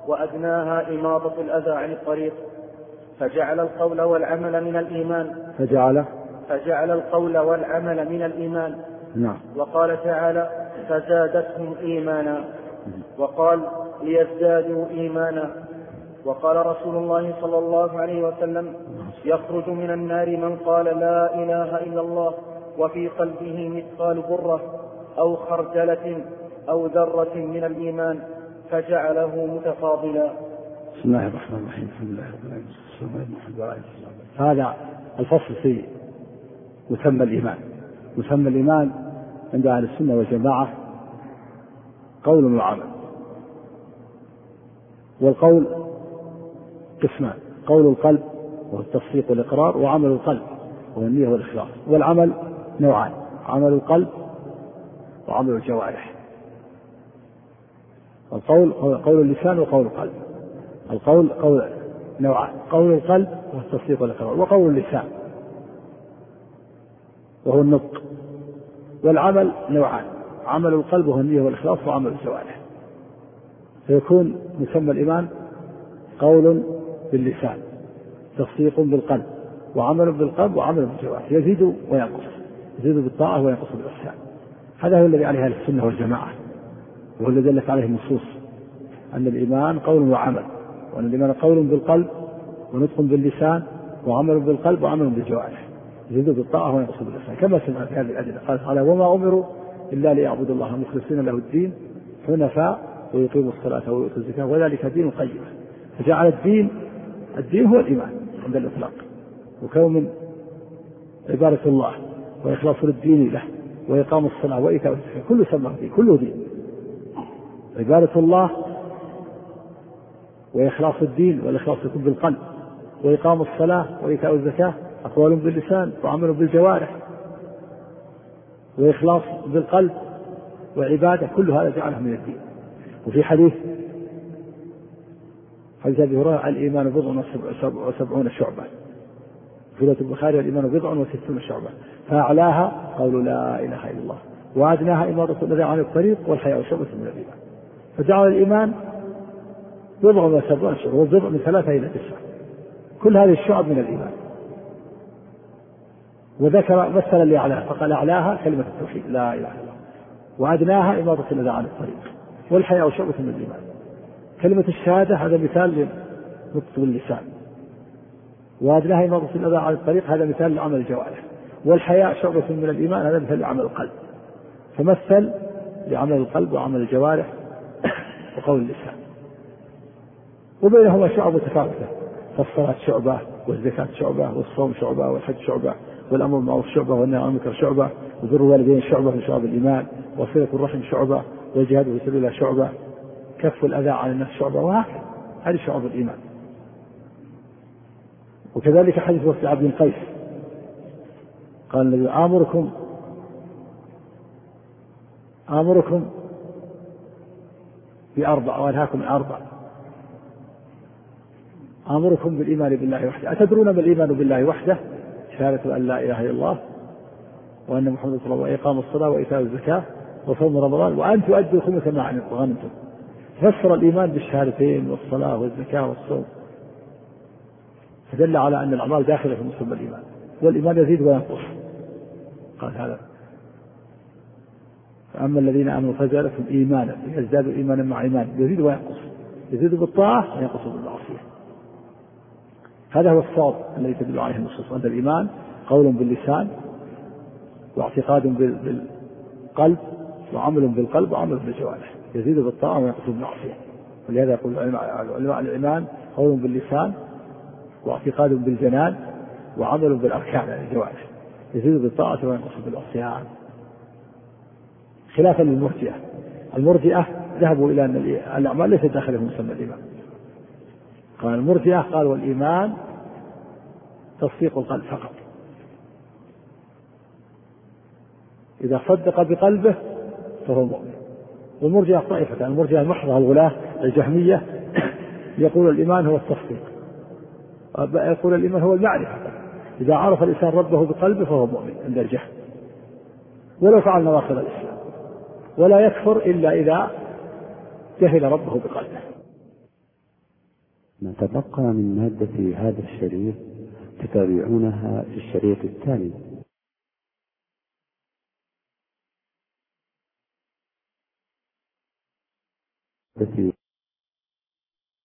وأدناها إماطة الأذى عن الطريق. فجعل القول والعمل من الإيمان. فجعل. فجعل القول والعمل من الإيمان. نعم. وقال تعالى فزادتهم إيمانا. وقال ليزدادوا إيمانا. وقال رسول الله صلى الله عليه وسلم يخرج من النار من قال لا إله إلا الله وفي قلبه مثقال ذرة أو خردلة أو ذرة من الإيمان فجعله متفاضلا. بسم الله الرحمن الرحيم. الحمد لله رب العالمين. هذا الفصل في مسمى الإيمان. مسمى الإيمان عند أهل السنة والجماعة قول وعمل. والقول قسمان. قول القلب وهو التصديق والإقرار وعمل القلب وهو النية والإخلاص. والعمل نوعان. عمل القلب وعمل الجوارح. القول هو قول اللسان وقول القلب. القول قول نوعان قول القلب وهو التصديق والإقرار وقول اللسان وهو النطق والعمل نوعان عمل القلب وهو النية والإخلاص وعمل الجوارح فيكون مسمى الإيمان قول باللسان تصديق بالقلب وعمل بالقلب وعمل بالجوارح يزيد وينقص يزيد بالطاعة وينقص بالإحسان. هذا هو الذي عليه أهل السنة والجماعة وهو الذي دلت عليه النصوص أن الإيمان قول وعمل. وأن الإيمان قول بالقلب ونطق باللسان وعمل بالقلب وعمل بالجوارح. يزيد بالطاعة وينقص بالإحسان. كما سمع في هذه الأدلة. قال تعالى وما أمروا إلا ليعبدوا الله مخلصين له الدين حنفاء ويقيموا الصلاة ويؤتوا الزكاة وذلك دين قيم فجعل الدين الدين هو الإيمان عند الإطلاق. وكون من عبادة الله وإخلاص الدين له وإقام الصلاة وإيتاء الزكاة كله سماه دين كله دين. عبادة الله وإخلاص الدين والإخلاص يكون بالقلب وإقام الصلاة وإيتاء الزكاة أقوال باللسان وعمل بالجوارح وإخلاص بالقلب وعبادة كل هذا جعله من الدين. وفي حديث حديث أبي هريرة الإيمان بضع وسبعون شعبة. في رواية البخاري الإيمان بضع وستون شعبة. فأعلاها قول لا إله إلا الله. وأدناها إمارة الذي عن الطريق والحياة شعبة من الإيمان فجعل الإيمان بضع وسبعون شعبة والبضع من ثلاثة إلى تسعة. كل هذه الشعب من الإيمان. وذكر مثلا لأعلاها فقال أعلاها كلمة التوحيد لا إله إلا الله. وأدناها إمارة الأذى عن الطريق. والحياء شعبة من الإيمان. كلمة الشهادة هذا مثال لنطق باللسان وأدناها إمارة الأذى عن الطريق هذا مثال لعمل الجوارح. والحياء شعبة من الإيمان هذا مثال لعمل القلب. فمثل لعمل القلب وعمل الجوارح وقول اللسان. وبينهما شعب متفاوتة. فالصلاة شعبة والزكاة شعبة والصوم شعبة والحج شعبة والأمر بالمعروف شعبة والنهي عن المنكر شعبة وبر الوالدين شعبة من شعب الإيمان وصلة الرحم شعبة والجهاد في سبيل الله شعبة كف الأذى عن النفس شعبة وهكذا. هذه شعب الإيمان. وكذلك حديث وفد عبد القيس قال النبي آمركم آمركم بأربع وأنهاكم عن أربع. آمركم بالإيمان بالله وحده. أتدرون ما الإيمان بالله وحده؟ شهادة أن لا إله إلا الله وأن محمد صلى الله عليه وسلم وإقام الصلاة وإيتاء الزكاة وصوم رمضان وأن تؤدوا الخمس ما غنمتم. فسر الإيمان بالشهادتين والصلاة والزكاة والصوم. فدل على أن الأعمال داخلة في مسلم الإيمان. والإيمان يزيد وينقص. قال هذا. فأما الذين آمنوا فزادتهم إيمانا يزدادوا إيمانا مع إيمان. يزيد وينقص. يزيد بالطاعة وينقص بالمعصية. هذا هو الصواب الذي تدل عليه النصوص أن الإيمان قول باللسان واعتقاد بالقلب وعمل بالقلب وعمل بالجوارح يزيد بالطاعة وينقص بالمعصية ولهذا يقول علماء الإيمان قول باللسان واعتقاد بالجنان وعمل بالأركان يعني الجوارح يزيد بالطاعة وينقص بالعصيان خلافا للمرجئة. المرجئة ذهبوا إلى أن الأعمال ليست داخلة في مسمى الإيمان. قال المرجئة قال والإيمان تصديق القلب فقط. إذا صدق بقلبه فهو مؤمن. والمرجئة طائفة المرجئة المحضة الغلاة الجهمية. يقول الإيمان هو التصديق. يقول الإيمان هو المعرفة. إذا عرف الإنسان ربه بقلبه فهو مؤمن عند الجهل. ولو فعل نواقض الإسلام. ولا يكفر إلا إذا جهل ربه بقلبه. ما تبقى من مادة هذا الشريط تتابعونها في الشريط التالي التي